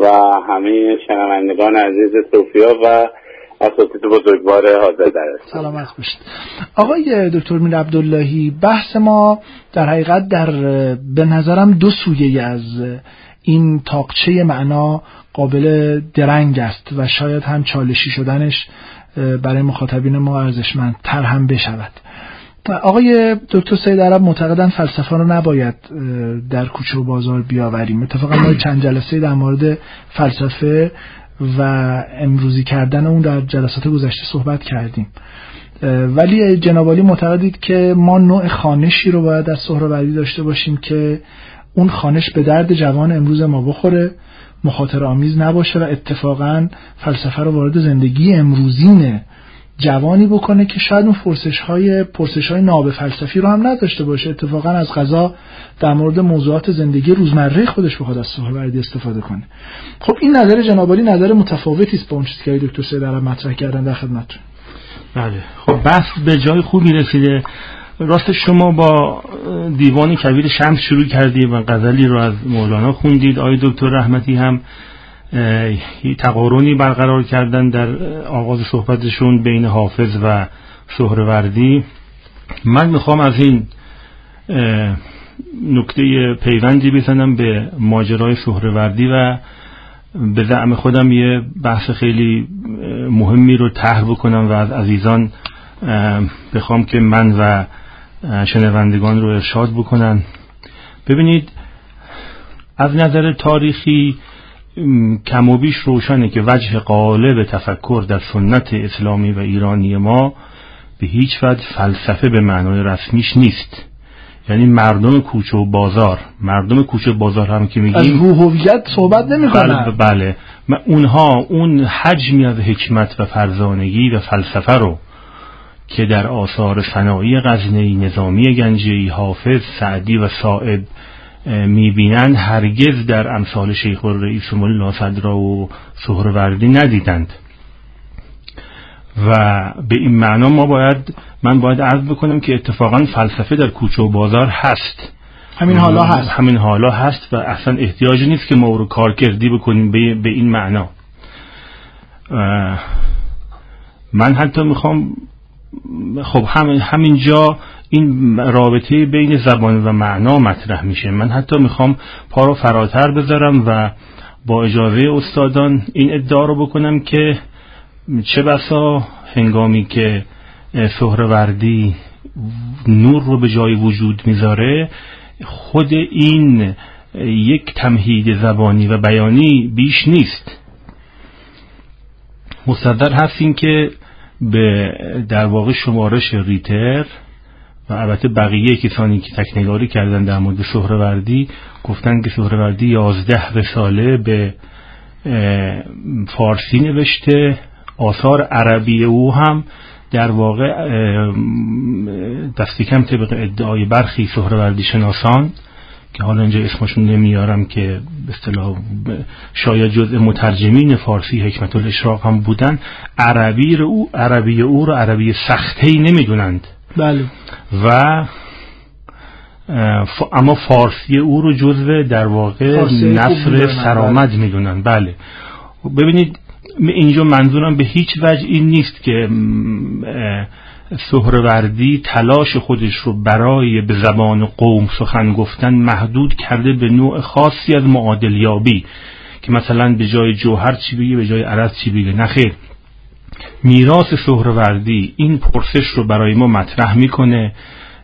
و همه شنوندگان عزیز صوفیا و اساتید بزرگوار حاضر در سلامت باشید. آقای دکتر میر عبداللهی بحث ما در حقیقت در به نظرم دو سویه از این تاقچه معنا قابل درنگ است و شاید هم چالشی شدنش برای مخاطبین ما ارزشمندتر هم بشود. آقای دکتر سید عرب معتقدن فلسفه رو نباید در کوچه و بازار بیاوریم. اتفاقا ما چند جلسه در مورد فلسفه و امروزی کردن اون در جلسات گذشته صحبت کردیم. ولی جنابالی معتقدید که ما نوع خانشی رو باید از سهروردی داشته باشیم که اون خانش به درد جوان امروز ما بخوره مخاطر آمیز نباشه و اتفاقا فلسفه رو وارد زندگی امروزینه. جوانی بکنه که شاید اون فرسش های پرسش های ناب فلسفی رو هم نداشته باشه. اتفاقا از غذا در مورد موضوعات زندگی روزمره خودش بخواد از سهروردی استفاده کنه. خب این نظر جنابالی نظر متفاوتی است با اون چیزی که دکتر سید مطرح کردن در خدمتتون. بله. خب بحث به جای خوبی رسیده. راست شما با دیوان کبیر شمس شروع کردید و غزلی رو از مولانا خوندید. آقای دکتر رحمتی هم تقارنی برقرار کردن در آغاز صحبتشون بین حافظ و سهروردی. من می‌خوام از این نکته پیوندی بزنم به ماجرای سهروردی و به زعم خودم یه بحث خیلی مهمی رو طرح بکنم و از عزیزان بخوام که من و شنوندگان رو ارشاد بکنن. ببینید از نظر تاریخی کم و بیش روشنه که وجه قالب تفکر در سنت اسلامی و ایرانی ما به هیچ وجه فلسفه به معنای رسمیش نیست. یعنی مردم کوچه و بازار مردم کوچه و بازار هم که میگیم از روح هویت صحبت نمی‌کنن. بله, بله. اونها اون حجمی از حکمت و فرزانگی و فلسفه رو که در آثار صناعی غزنی نظامی گنجی حافظ سعدی و صائب می‌بینند هرگز در امثال شیخ الرئیس ملا صدرا و سهروردی ندیدند. و به این معنا ما باید من باید عرض بکنم که اتفاقا فلسفه در کوچه و بازار هست. همین حالا هست. همین حالا هست و اصلا احتیاجی نیست که ما رو کارکردی بکنیم به, این معنا. من حتی می‌خوام خب همین همینجا این رابطه بین زبان و معنا مطرح میشه. من حتی می‌خوام پا رو فراتر بذارم و با اجازه استادان این ادعا رو بکنم که چه بسا هنگامی که سهروردی نور رو به جای وجود می‌ذاره خود این یک تمهید زبانی و بیانی بیش نیست. مصدر هست که به در واقع شمارش ریتر و البته بقیه کسانی که تکنگاری کردن در مورد سهروردی گفتن که سهروردی یازده رساله به فارسی نوشته آثار عربی او هم در واقع دستی کم طبق ادعای برخی سهروردی شناسان که حالا اینجا اسمشون نمیارم که به اصطلاح شاید جزء مترجمین فارسی حکمت الاشراق هم بودن عربی رو عربی او رو عربی سخته نمی‌دونند. بله. و اما فارسی او رو جزء در واقع نصر سرآمد می‌دونن. بله. ببینید اینجا منظورم به هیچ وجه این نیست که سهروردی تلاش خودش رو برای به زبان قوم سخن گفتن محدود کرده به نوع خاصی از معادلیابی که مثلا به جای جوهر چی بگه به جای عرض چی بگه. نخیر میراث سهروردی این پرسش رو برای ما مطرح می‌کنه.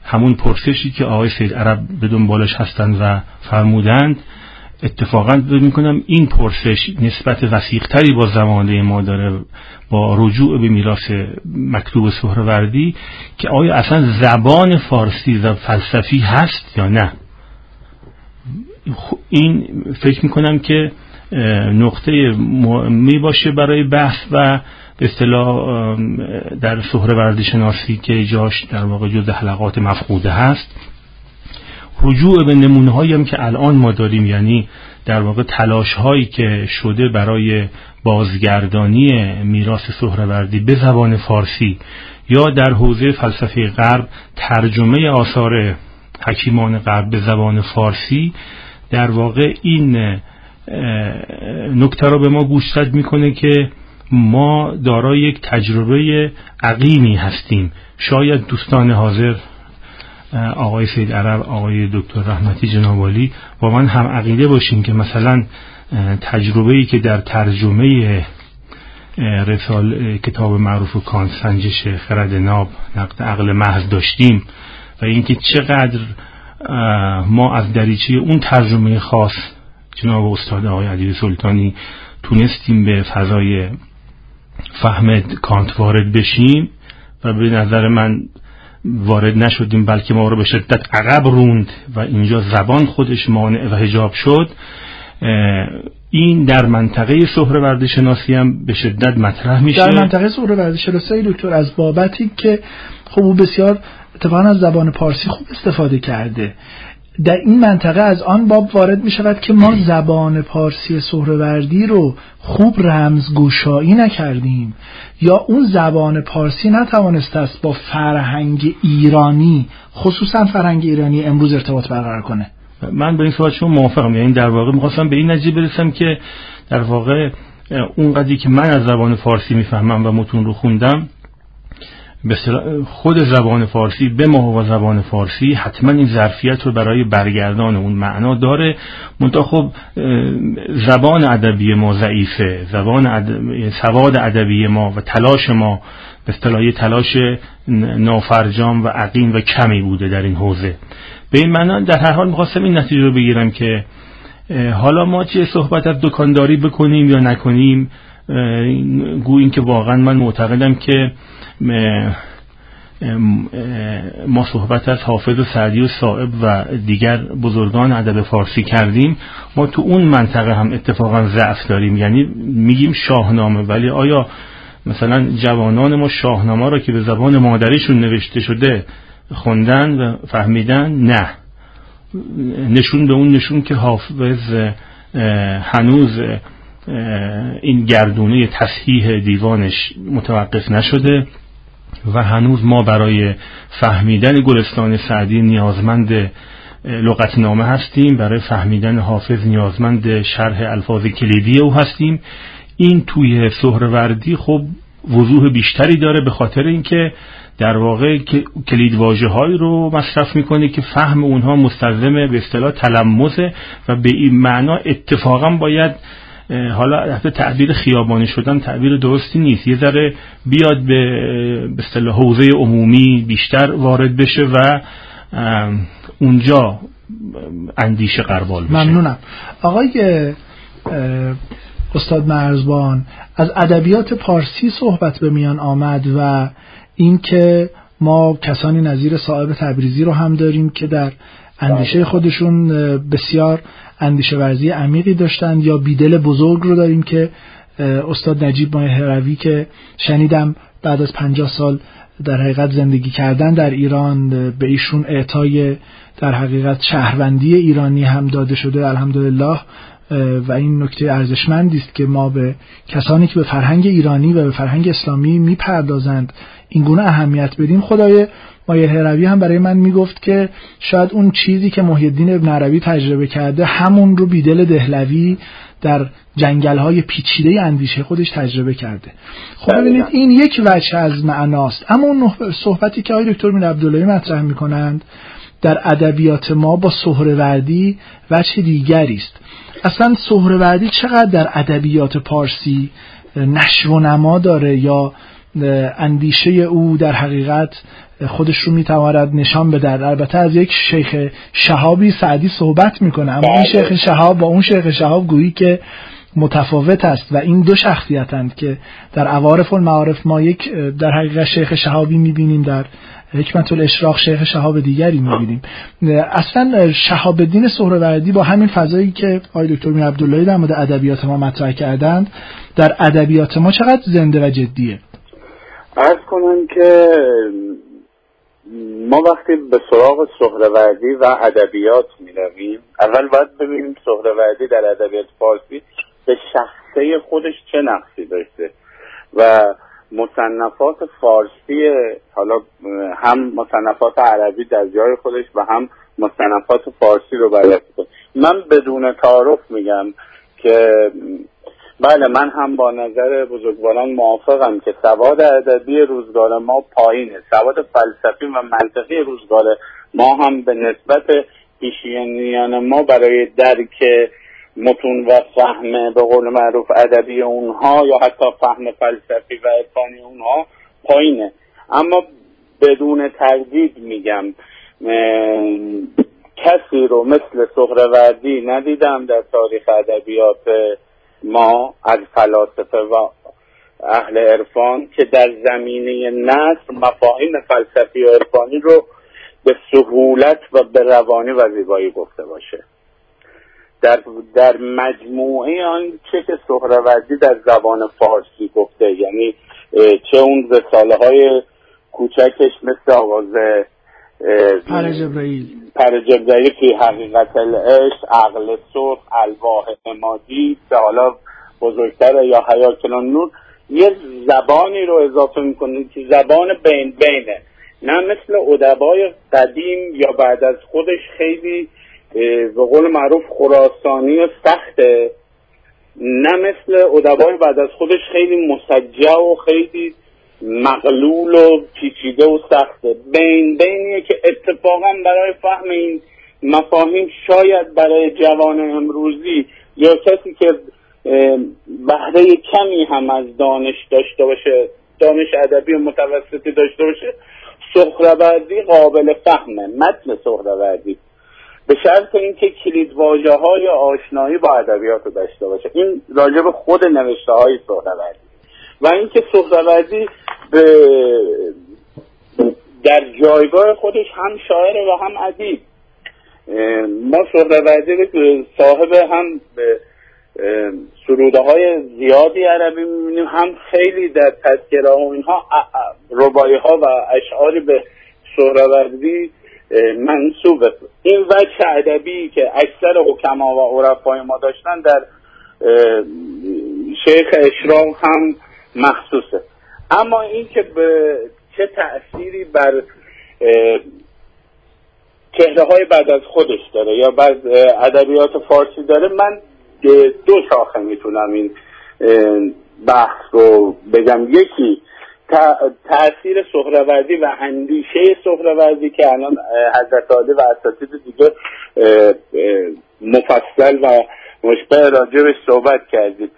همون پرسشی که آقای سید عرب به دنبالش هستند و فرمودند. اتفاقا می‌کنم این پرسش نسبت وسیقتری با زمانه ما داره با رجوع به میراث مکتوب سهروردی که آیا اصلا زبان فارسی و فلسفی هست یا نه. این فکر می‌کنم که نقطه می باشه برای بحث و به اصطلاح در سهروردی شناسی که جاش در واقع جز حلقات مفقوده هست. رجوع به نمونه هایی هم که الان ما داریم یعنی در واقع تلاش هایی که شده برای بازگردانی میراث سهروردی به زبان فارسی یا در حوزه فلسفه غرب ترجمه آثار حکیمان غرب به زبان فارسی در واقع این نکته را به ما گوشزد می‌کنه که ما دارای یک تجربه عقیمی هستیم. شاید دوستان حاضر آقای سید عرب آقای دکتر رحمتی جنابالی با من هم عقیده باشیم که مثلا تجربه ای که در ترجمه رسال کتاب معروف کانت سنجش خرد ناب نقد عقل محض داشتیم و اینکه چقدر ما از دریچه اون ترجمه خاص جناب استاد آقای عدیل سلطانی تونستیم به فضای فهم کانت وارد بشیم و به نظر من وارد نشدیم بلکه ما رو به شدت عقب روند و اینجا زبان خودش مانع و هجاب شد. این در منطقه سهروردی شناسی هم به شدت مطرح میشه. در منطقه سهروردی شناسی دکتر از بابتی که خب او بسیار اتفاقا از زبان پارسی خوب استفاده کرده. در این منطقه از آن باب وارد می شود که ما زبان پارسی سهروردی رو خوب رمزگوشایی نکردیم. یا اون زبان پارسی نتوانسته است با فرهنگ ایرانی خصوصا فرهنگ ایرانی امروز ارتباط برقرار کنه. من به این صحبت شما موافقم یعنی در واقع می‌خواستم به این نتیجه برسم که در واقع اون که من از زبان فارسی می‌فهمم و متون رو خوندم خود زبان فارسی به و زبان فارسی حتما این ظرفیت رو برای برگردان اون معنا داره. منتها خب زبان ادبی ما ضعیفه. زبان سواد ادبی ما و تلاش ما به اصطلاح تلاش نافرجام و عقیم و کمی بوده در این حوزه. به این معنا در هر حال می‌خواستم این نتیجه رو بگیرم که حالا ما چه صحبت از دکانداری بکنیم یا نکنیم گوییم که واقعا من معتقدم که ما صحبت از حافظ و سعدی و صاحب و دیگر بزرگان ادب فارسی کردیم. ما تو اون منطقه هم اتفاقا ضعف داریم. یعنی میگیم شاهنامه ولی آیا مثلا جوانان ما شاهنامه را که به زبان مادریشون نوشته شده خوندن و فهمیدن؟ نه. نشون به اون نشون که حافظ هنوز این گردونه تصحیح دیوانش متوقف نشده و هنوز ما برای فهمیدن گلستان سعدی نیازمند لغتنامه هستیم. برای فهمیدن حافظ نیازمند شرح الفاظ کلیدی او هستیم. این توی سهروردی خب وضوح بیشتری داره به خاطر اینکه در واقع کلید واجه هایی رو مصرف می‌کنه که فهم اونها مستلزم به اصطلاح تلمسه و به این معنا اتفاقا باید حالا حتی تعبیر خیابانی شدن تعبیر درستی نیست. یه ذره بیاد به اصطلاح حوزه عمومی بیشتر وارد بشه و اونجا اندیشه قربال بشه. ممنونم. آقای استاد مرزبان از ادبیات پارسی صحبت به میان آمد و اینکه ما کسانی نظیر صاحب تبریزی رو هم داریم که در اندیشه خودشون بسیار اندیشه ورزی عمیقی داشتند یا بیدل بزرگ رو داریم که استاد نجیب ماه هروی که شنیدم بعد از پنجاه سال در حقیقت زندگی کردن در ایران به ایشون اعطای در حقیقت شهروندی ایرانی هم داده شده الحمدلله. و این نکته ارزشمندی است که ما به کسانی که به فرهنگ ایرانی و به فرهنگ اسلامی می‌پردازند این گونه اهمیت بدیم. خدای مایر هروی هم برای من می‌گفت که شاید اون چیزی که محی الدین ابن عربی تجربه کرده همون رو بیدل دهلوی در جنگل های پیچیده اندیشه خودش تجربه کرده. خب ببینید این یک وجه از معناست. اما اون صحبتی که آقای دکتر میر عبداللهی مطرح می‌کنند در ادبیات ما با سهروردی وجه دیگری است. اصلا سهروردی چقدر در ادبیات پارسی نشو و نما داره یا اندیشه او در حقیقت خودش رو می‌تواند نشان بده البته از یک شیخ شهابی سعدی صحبت می‌کنه اما این شیخ شهاب با اون شیخ شهاب گویی که متفاوت است و این دو شخصیتند که در عوارف المعارف ما یک در حقیقت شیخ شهابی می‌بینیم در حکمت الاشراق شیخ شهاب دیگری می‌بینیم. اصلا شهاب الدین سهروردی با همین فضایی که آقای دکتر میر عبداللهی در مورد ادبیات ما مطرح کردند در ادبیات ما چقدر زنده و جدیه؟ ارز کنم که ما وقتی به سراغ سهروردی و ادبیات می رویم اول باید ببینیم سهروردی در ادبیات فارسی به شخصه خودش چه نقصی داشته و مصنفات فارسی حالا هم مصنفات عربی در جای خودش و هم مصنفات فارسی رو بررسی کنیم. من بدون تعارف میگم که بله من هم با نظر بزرگواران موافقم که سواد ادبی روزگار ما پایینه. سواد فلسفی و منطقی روزگار ما هم به نسبت پیشینیان ما برای درک متون و فهم به قول معروف ادبی اونها یا حتی فهم فلسفی و عرفانی اونها پایینه. اما بدون تردید میگم کسی رو مثل سهروردی ندیدم در تاریخ ادبیات ما از فلاسفه و اهل عرفان که در زمینه نصر مفاهیم فلسفی و عرفانی رو به سهولت و به روانی و زیبایی گفته باشه. در, در مجموعه آن چه که سهروردی در زبان فارسی گفته یعنی چه اون رساله های کوچکش مثل آواز پر جبرائیل پر جبرائیل حقیقت العشق عقل سرخ الواح امادی که حالا بزرگتر یا حیاکلان نور یه زبانی رو اضافه می‌کنه که زبان بین بینه. نه مثل ادبای قدیم یا بعد از خودش خیلی به قول معروف خراسانی و سخته. نه مثل ادبای بعد از خودش خیلی مسجع و خیلی مقلول و پیچیده و سخته. بین بینیه که اتفاقا برای فهم این مفاهیم شاید برای جوان امروزی یا کسی که بهره کمی هم از دانش داشته باشه دانش ادبی و متوسطی داشته باشه سهروردی قابل فهمه. متن سهروردی به شرط اینکه کلید واژه های آشنایی با ادبیات رو داشته باشه. این راجع به خود نوشته های سهروردی و اینکه سهروردی به در جایگاه خودش هم شاعر و هم ادیب. ما سهروردی صاحب هم به سروده های زیادی عربی می‌بینیم هم خیلی در تذکره و اینها ربایی ها و اشعاری به سهروردی منصوبه این وجه ادبی که اکثر حکما و عرفای ما داشتن در شیخ اشراق هم مخصوصه. اما این که به چه تأثیری بر چهره های بعد از خودش داره یا بعد ادبیات فارسی داره من دو شاخه می‌تونم این بحث رو بگم. یکی تاثیر سهروردی و اندیشه سهروردی که الان حضرت عالی و اساتید دیگه مفصل و مشبه راجبش صحبت کردید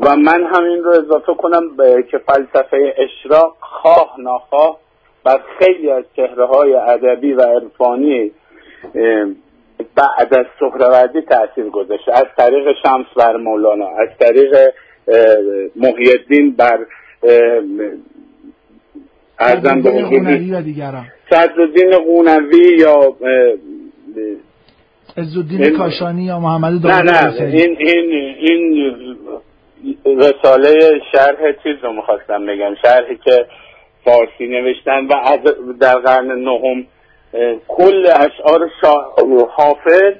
و من همین رو اضافه کنم که فلسفه اشراق خواه ناخواه بر خیلی از چهره های ادبی و عرفانی بعد از سهروردی تاثیر گذاشته. از طریق شمس بر مولانا از طریق محیدین بر ارزم به صدرالدین قونوی یا عزالدین کاشانی یا محمد نه نه این این این رساله شرح چیز رو می‌خواستم بگم. شرحی که فارسی نوشتن و در قرن نهم کل اشعار حافظ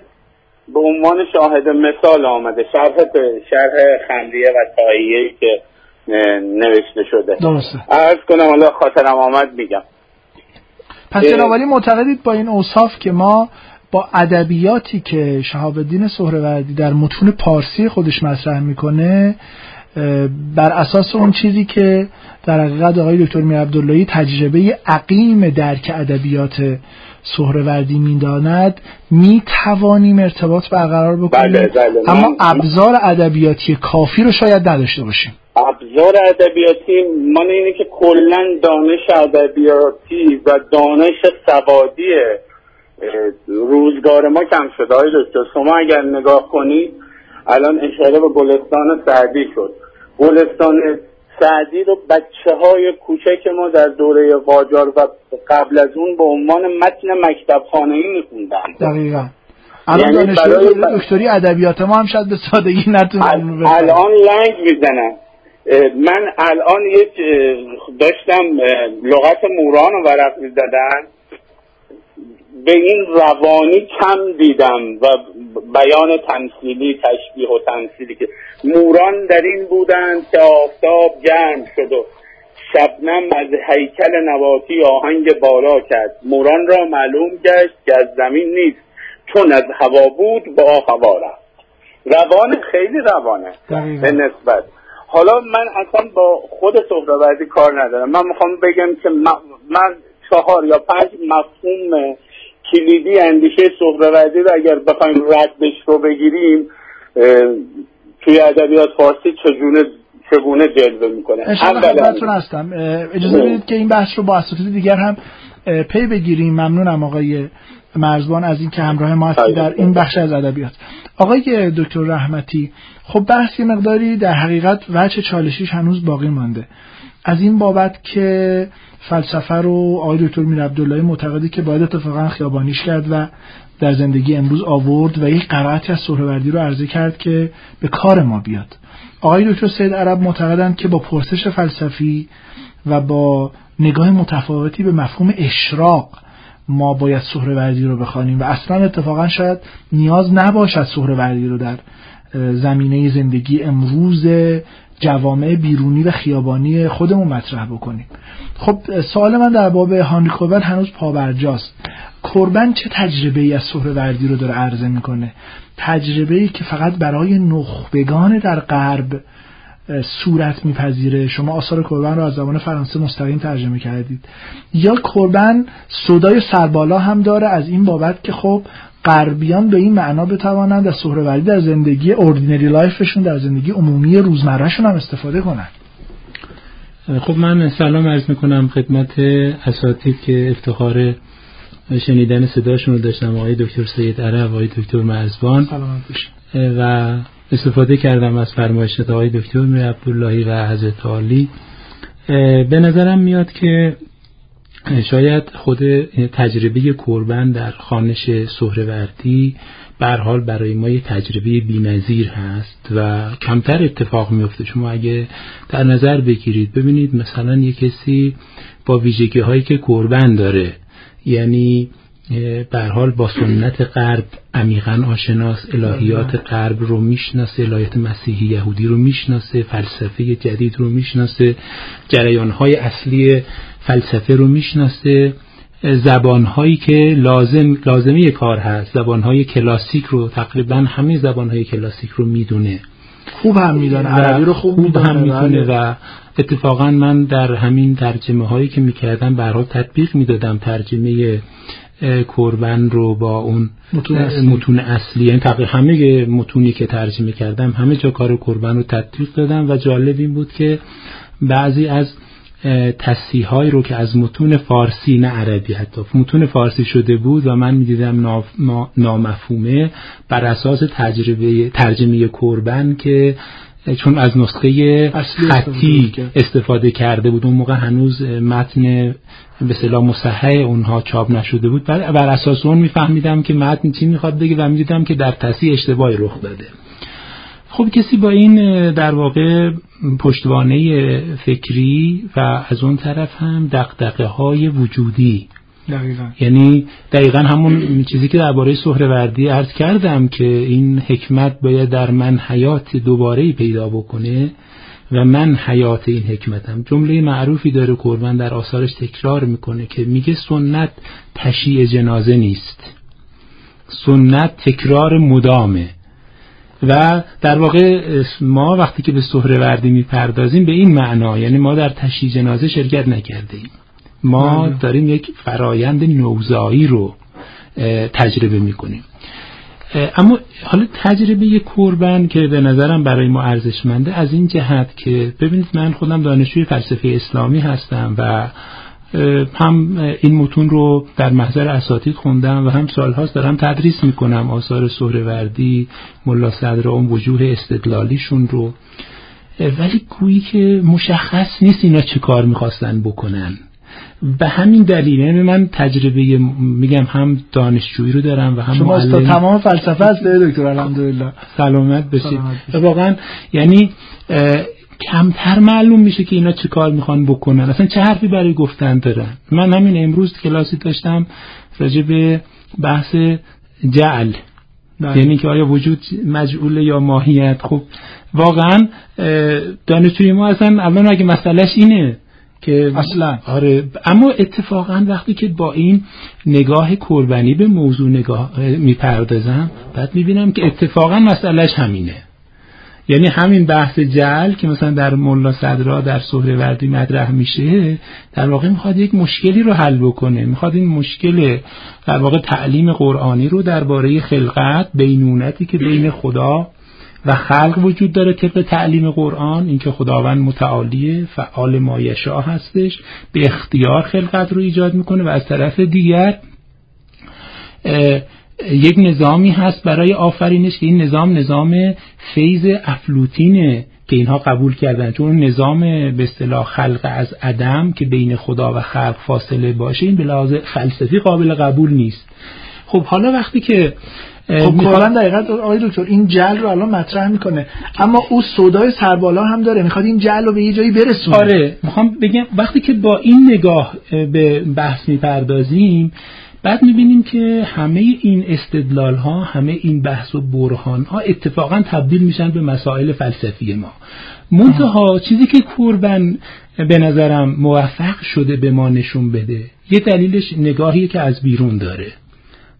به عنوان شاهد مثال آمده. شرح شرح خندیه و تاییه که نوشته شده. درسته. عرض کنم حالا خاطرم آمد میگم. پس جناب معتقدید با این اوصاف که ما با ادبیاتی که شهاب الدین سهروردی در متون پارسی خودش مطرح می‌کنه بر اساس اون چیزی که در حقیقت آقای دکتر میر عبداللهی تجربه عقیم درک ادبیات سهروردی می‌داند می توانیم ارتباط برقرار بکنیم. بله بله اما ابزار ادبیاتی کافی رو شاید نداشته باشیم. ابزار ادبیاتی من اینه که کلا دانش ادبیاتی و دانش سوادی روزگار ما کم شده. های دکتر شما اگر نگاه کنید الان اشاره به گلستان سعدی شد. گلستان سعدی رو بچه های کوچک ما در دوره قاجار و قبل از اون به عنوان متن مکتب خانه ای میخوندن. دقیقا. الان یعنی دانشجوی دکتری ادبیات ما هم شاید به سادگی نتونن الان لنگ می‌زنن. من الان یک داشتم لغت موران رو ورق می‌زدن. به این روانی کم دیدم و بیان تمثیلی تشبیه و تمثیلی که موران در این بودند که آفتاب گرم شد و شبنم از هیکل نواتی آهنگ بالا کرد. موران را معلوم گشت که از زمین نیست چون از هوا بود با هوا رفت. روان خیلی روانه به نسبت. حالا من اصلا با خود سهروردی کار ندارم. من می‌خوام بگم که من چهار یا پنج مفهوم کلیدی اندیشه سهروردی رو اگر بخوایم ردش رو بگیریم توی ادبیات فارسی چگونه چگونه جلوه می‌کنه؟ خدمتتون هستم. اجازه بدید که این بحث رو با اساتید دیگر هم پی بگیریم. ممنونم آقای مرزبان از اینکه همراه ما هستی در این بخش از ادبیات. آقای دکتر رحمتی خب بحثی مقداری در حقیقت وجه چالشیش هنوز باقی مانده. از این بابت که فلسفه رو آقای دکتر میر عبدالله معتقدی که باید اتفاقا خیابانیش کرد و در زندگی امروز آورد و یک قرائتی از سهروردی رو عرضه کرد که به کار ما بیاد. آقای دکتر سید عرب معتقدند که با پرسش فلسفی و با نگاه متفاوتی به مفهوم اشراق ما باید سهروردی رو بخوانیم و اصلا اتفاقا شاید نیاز نباشد سهروردی رو در زمینه زندگی امروز جوامع بیرونی و خیابانی خودمون مطرح بکنیم. خب سوال من در باب هانری کوربن هنوز پابرجاست. کوربن چه تجربه ای از سهروردی رو داره عرضه می‌کنه؟ تجربه ای که فقط برای نخبگان در غرب صورت میپذیره. شما آثار کوربن رو از زبان فرانسه مستقیم ترجمه کردید. یا کوربن صدای سربالا هم داره از این بابت که خب غربیان به این معنا بتوانند از سهروردی در زندگی ordinary life شون در زندگی عمومی روزمرهشون هم استفاده کنند. خب من سلام عرض می‌کنم خدمت اساتید که افتخار شنیدن صداشون رو داشتم. آقای دکتر سید عرب آقای دکتر مرزبان. و استفاده کردم از فرمایشات آقای دکتر میر عبداللهی و حضرت عالی. به نظرم میاد که شاید خود تجربه کربن در خانش سهروردی بر حال برای ما یه تجربه بی‌نظیر هست و کمتر اتفاق میفته شما اگه در نظر بگیرید ببینید مثلا یه کسی با ویژگی هایی که کربن داره یعنی بر حال با سنت غرب عمیقا آشناس الهیات غرب رو می‌شناسه الهیات مسیحی یهودی رو می‌شناسه فلسفه جدید رو می‌شناسه جریان های اصلی فلسفه رو می‌شناسه. زبانهایی که لازم لازمه کار هست. زبانهای کلاسیک رو تقریبا همه زبانهای کلاسیک رو می‌دونه. خوب هم می‌دونه. عربی رو خوب, خوب هم می‌دونه. و اتفاقا من در همین ترجمه هایی که می‌کردم برای تطبیق می‌دادم ترجمه کربن رو با اون متون اصلی, متون اصلی. یعنی تقریبا همه متونی که ترجمه کردم همه جا کار کربن رو تطبیق دادم و جالب این بود که بعضی از تصحیح های رو که از متون فارسی نه عربی حتی متون فارسی شده بود و من می‌دیدم نامفهومه بر اساس تجربه ترجمه کربن که چون از نسخه خطی استفاده کرده بود. اون موقع هنوز متن به صلاح مصحح اونها چاپ نشده بود. بر اساس اون میفهمیدم که متن چی می‌خواد بگه و می‌دیدم که در تصحیح اشتباهی رخ داده. خب کسی با این در واقع پشتوانه فکری و از اون طرف هم دقدقه های وجودی. دقیقا. یعنی دقیقا همون چیزی که درباره سهروردی عرض کردم که این حکمت باید در من حیات دوباره پیدا بکنه و من حیات این حکمتم. جمله معروفی داره قربان در آثارش تکرار می‌کنه که میگه سنت تشیع جنازه نیست. سنت تکرار مدامه. و در واقع ما وقتی که به سهروردی می‌پردازیم به این معنا یعنی ما در تشییع جنازه شرکت نکرده ایم ما بله. داریم یک فرایند نوزایی رو تجربه می‌کنیم اما حالا تجربه کربن که به نظرم برای ما ارزشمنده از این جهت که ببینید من خودم دانشجوی فلسفه اسلامی هستم و هم این متون رو در محضر اساتید خوندم و هم سالهاست دارم تدریس می‌کنم. آثار سهروردی ملا صدر اون وجوه استدلالیشون رو. ولی گویی که مشخص نیست اینا چه کار می‌خواستن بکنن. به همین دلیل یعنی من تجربه میگم هم دانشجویی رو دارم و هم شما معلم. تمام فلسفه است دکتر الحمدلله. سلامت بشید واقعا یعنی کمتر معلوم میشه که اینا چه کار می‌خوان بکنن. اصلا چه حرفی برای گفتن دارن. من همین امروز کلاسی داشتم راجع به بحث جعل. بله. یعنی که آیا وجود مجعول یا ماهیت. خب واقعا دانشجوی ما اصلا الان اگه مسئلهش اینه که اصلا. آره اما اتفاقا وقتی که با این نگاه کربنی به موضوع نگاه می‌پردازم بعد می‌بینم که اتفاقا مسئلهش همینه. یعنی همین بحث جل که مثلا در ملا صدرا در وردی مطرح میشه در واقع می‌خواد یک مشکلی رو حل بکنه. می‌خواد این مشکل در واقع تعلیم قرآنی رو درباره خلقت بینونتی که بین خدا و خلق وجود داره طبق تعلیم قرآن. اینکه خداوند متعالی فعال مایشا هستش به اختیار خلقت رو ایجاد می‌کنه و از طرف دیگر یک نظامی هست برای آفرینش که این نظام نظام فیض افلوتینه که اینها قبول کردن. چون نظام به اصطلاح خلق از عدم که بین خدا و خلق فاصله باشه این به لحاظ فلسفی قابل قبول نیست. خب حالا وقتی که خب کلا دقیقا آقای دکتر این جل رو الان مطرح می‌کنه. اما او سودای سربالا هم داره. می‌خواد این جل رو به یه جایی برسونه. آره می‌خوام بگم وقتی که با این نگاه به بحث می‌پردازیم بعد می‌بینیم که همه این استدلال ها همه این بحث و برهان ها اتفاقا تبدیل میشن به مسائل فلسفی ما. منتها چیزی که کوربن به نظرم موفق شده به ما نشون بده یه دلیلش نگاهی که از بیرون داره.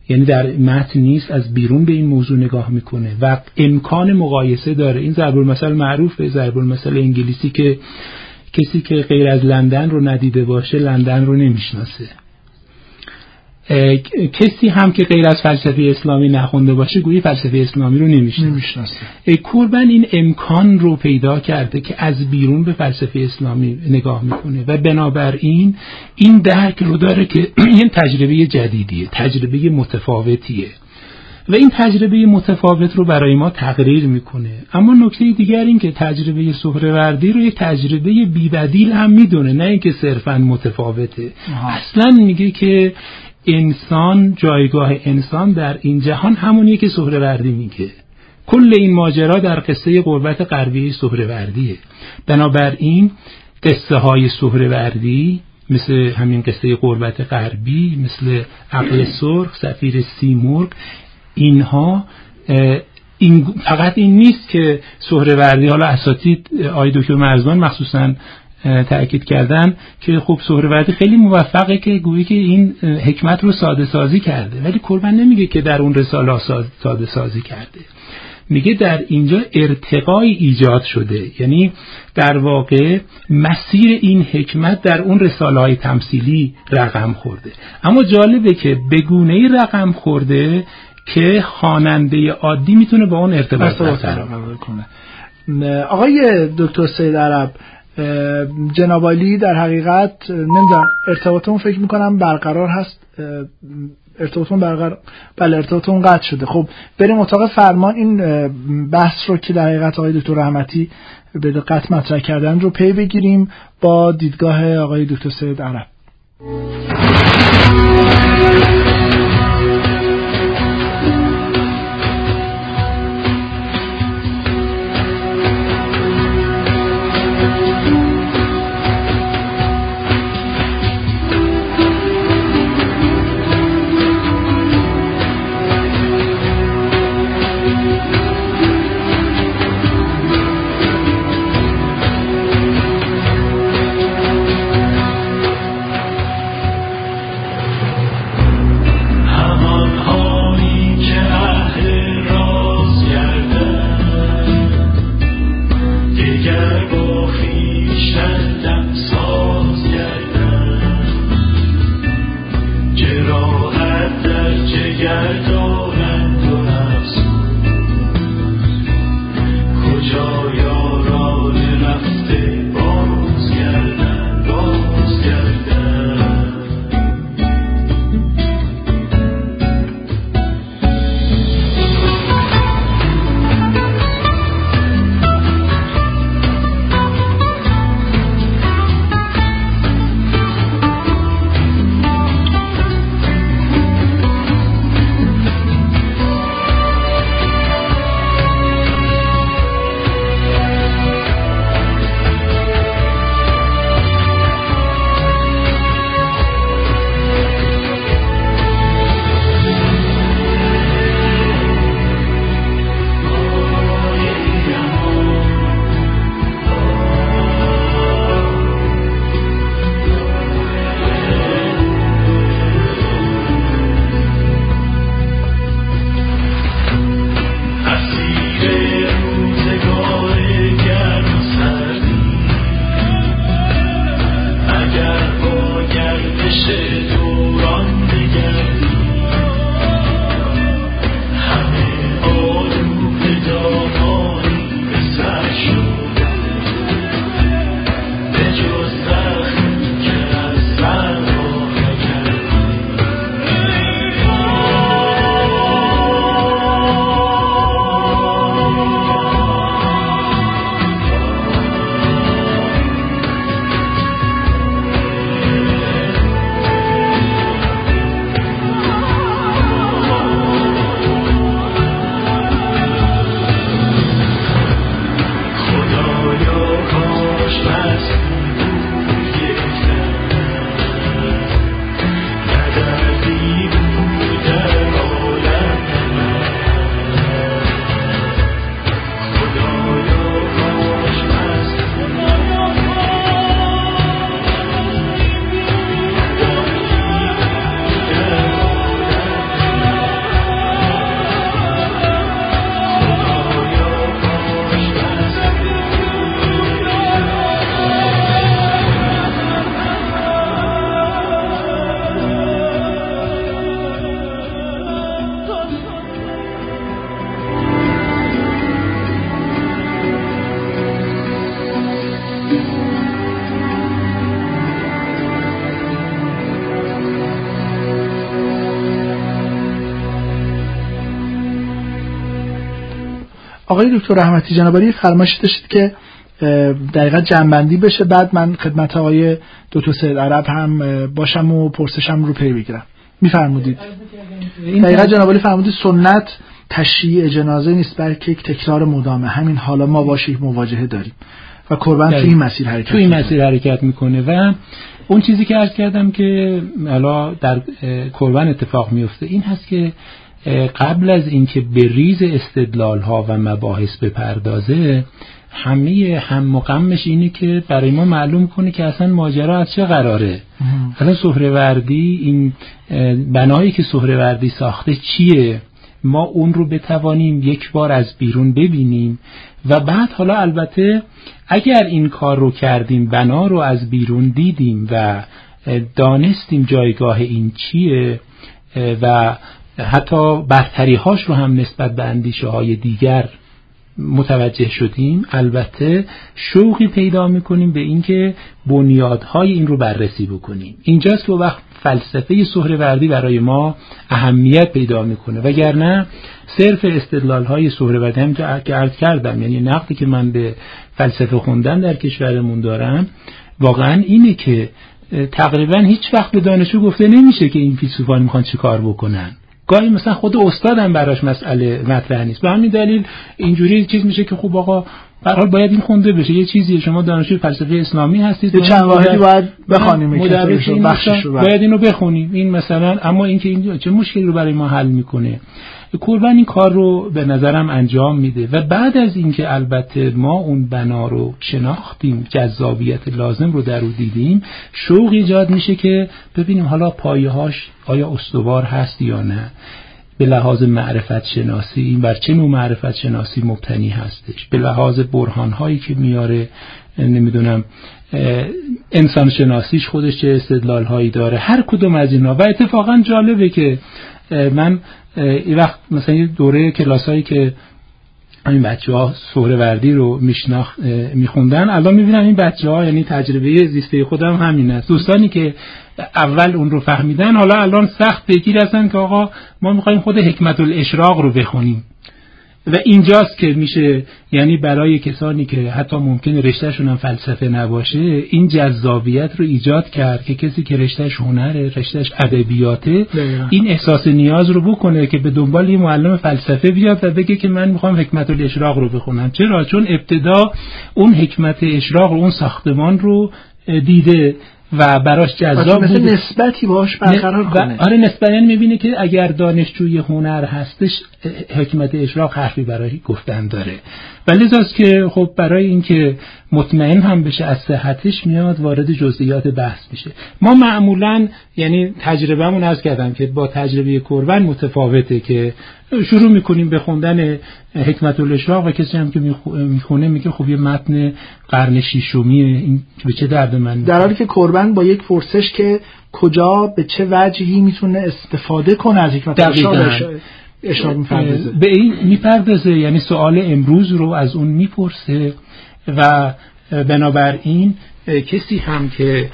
یعنی در متن نیست از بیرون به این موضوع نگاه می‌کنه و امکان مقایسه داره. این ضرب المثل معروفه ضرب المثل انگلیسی که کسی که غیر از لندن رو ندیده باشه لندن رو نمی‌شناسه. کسی هم که غیر از فلسفه اسلامی نخونده باشه گویی فلسفه اسلامی رو نمی‌شناسه. کوربن این امکان رو پیدا کرده که از بیرون به فلسفه اسلامی نگاه می‌کنه و بنابراین این درک رو داره که این تجربه جدیدیه تجربه متفاوتیه. و این تجربه متفاوت رو برای ما تقریر می‌کنه. اما نکته دیگر این که تجربه سهروردی رو یک تجربه بیبدیل هم می‌دونه نه اینکه صرفا متفاوته. اصلا میگه که انسان جایگاه انسان در این جهان همونیه که سهروردی میگه. کل این ماجرا در قصه قربت غربی سهروردیه بنابراین قصه های سهروردی مثل همین قصه قربت غربی مثل عقل سرخ سفیر سیمرغ اینها این فقط این نیست که سهروردی حالا اساتید آی دکتر مرزبان مخصوصا تاکید کردن که خب سهروردی خیلی موفقه که گویی که این حکمت رو ساده سازی کرده. ولی کربن نمیگه که در اون رساله ساده سازی کرده. میگه در اینجا ارتقای ایجاد شده. یعنی در واقع مسیر این حکمت در اون رساله های تمثیلی رقم خورده. اما جالبه که بگونه رقم خورده که خواننده عادی می‌تونه با اون ارتباط برقرار کنه. آقای دکتر سید عرب جنابالی در حقیقت نمی‌دونم ارتباطمون فکر می‌کنم برقرار هست ارتباطمون برقرار بله ارتباطمون قطع شده. خب بریم اتاق فرمان. این بحث رو که در حقیقت آقای دکتر رحمتی به دقت مطرح کردن رو پی بگیریم با دیدگاه آقای دکتر سید عرب. آقای دکتر رحمتی جنابالی فرمایش داشتید که دقیقا جنبندی بشه. بعد من خدمت آقای دکتر سید عرب هم باشم و پرسشم رو پی بگیرم. میفرمودید. دقیقا جنابالی فرمودید سنت تشییع جنازه نیست بلکه یک تکرار مدامه. همین حالا ما باشه مواجهه داریم. و قربان تو این مسیر حرکت تو این مسیر حرکت می‌کنه. و اون چیزی که عرض کردم که حالا در قربان اتفاق میفته این هست که قبل از اینکه به ریز استدلال ها و مباحث بپردازه همه هم و غمش اینه که برای ما معلوم کنه که اصلا ماجرا از چه قراره. الان سهروردی این بنایی که سهروردی ساخته چیه؟ ما اون رو بتوانیم یک بار از بیرون ببینیم و بعد حالا البته اگر این کار رو کردیم بنا رو از بیرون دیدیم و دانستیم جایگاه این چیه و حتی برتری هاش رو هم نسبت به اندیشه های دیگر متوجه شدیم. البته شوقی پیدا می‌کنیم به اینکه بنیادهای این رو بررسی بکنیم. اینجاست که وقت فلسفه سهروردی برای ما اهمیت پیدا می‌کنه. وگرنه صرف استدلال های سهروردی هم که عرض کردم یعنی نقدی که من به فلسفه خوندن در کشورمون دارم واقعا اینه که تقریبا هیچ وقت به دانشجو گفته نمیشه که این فیلسوفان می‌خوان چی کار بکنن. گاهی مثلا خود استادم براش مسئله مطرح نیست. به همین دلیل اینجوری چیز میشه که خوب آقا برای باید این خونده بشه. یه چیزی شما دانشجوی فلسفه اسلامی هستید یه چند واحدی باید بخونیم باید اینو بخونیم. این مثلا اما اینکه این چه مشکلی رو برای ما حل می‌کنه. کوربن این کار رو به نظرم انجام میده و بعد از اینکه البته ما اون بنا رو شناختیم جذابیت لازم رو در او دیدیم شوق ایجاد میشه که ببینیم حالا پایه هاش آیا استوار هست یا نه. به لحاظ معرفت شناسی این بر چه نوع معرفت شناسی مبتنی هستش؟ به لحاظ برهان هایی که میاره نمی‌دونم انسان شناسیش خودش چه استدلال هایی داره؟ هر کدوم از اینا. و اتفاقا جالبه که من این وقت مثلا یه دوره کلاسایی که این بچه ها وردی رو میشناخ میخوندن الان می‌بینم این بچه ها یعنی تجربه زیسته خودم همین است. دوستانی که اول اون رو فهمیدن حالا الان سخت پیگیر هستن که آقا ما می‌خوایم خود حکمت الاشراق رو بخونیم. و اینجاست که میشه یعنی برای کسانی که حتی ممکن رشتهشون هم فلسفه نباشه این جذابیت رو ایجاد کرد که کسی که رشتهش هنره رشتهش ادبیاته این احساس نیاز رو بکنه که به دنبال یه معلم فلسفه بیاد و بگه که من می‌خوام حکمت الاشراق رو بخونم. چرا؟ چون ابتدا اون حکمت اشراق رو اون ساختمان رو دیده. و براش جذاب بود نسبتی باش برقرار کنه. آره نسبت یعنی می‌بینه که اگر دانشجوی هنر هستش حکمت اشراق حرفی برای گفتن داره. و لذاست که خب برای اینکه مطمئن هم بشه از صحتش میاد وارد جزئیات بحث میشه. ما معمولا یعنی تجربهمون از کردم که با تجربه کرون متفاوته که شروع می‌کنیم به خوندن حکمت الاشراق و کسی هم که می‌خونه میگه خب یه متن قرن شیشمی این به چه درد من در حالی که کربن با یک پرسش که کجا به چه وجهی می‌تونه استفاده کنه از حکمت الاشراق می‌پردازه. به این می‌پردازه. یعنی سوال امروز رو از اون می‌پرسه و بنابراین کسی هم که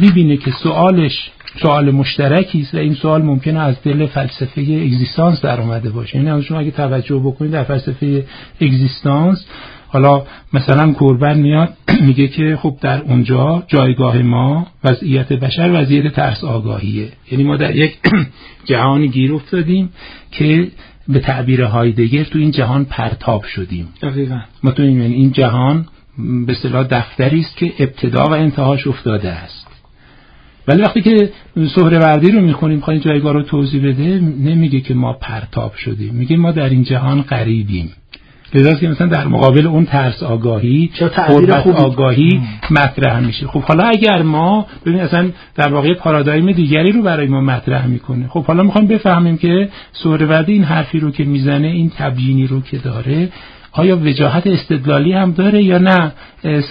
می‌بینه که سوالش سوال مشترکی است و این سوال ممکنه از دل فلسفه اگزیستانس در اومده باشه. یعنی شما اگه توجه بکنید در فلسفه اگزیستانس حالا مثلا کوربن میاد میگه که خب در اونجا جایگاه ما وضعیت بشر وضعیت ترس آگاهیه. یعنی ما در یک جهانی گیر افتادیم که به تعبیر هایدگر تو این جهان پرتاب شدیم. دقیقا. ما تو این, این جهان به صلاح دفتری است که ابتدا و انتهاش افتاده است. ولی وقتی که سهروردی رو می‌خونیم خواهیم جایگاه رو توضیح بده نمیگه که ما پرتاب شدیم. میگه ما در این جهان قریبیم لذاست که مثلا در مقابل اون ترس آگاهی قربت آگاهی مطرح میشه. خب حالا اگر ما ببین اصلا در واقع پارادایم دیگری رو برای ما مطرح می‌کنه. خب حالا می‌خوایم بفهمیم که سهروردی این حرفی رو که می‌زنه این تبیینی رو که داره آیا وجاهت استدلالی هم داره یا نه؟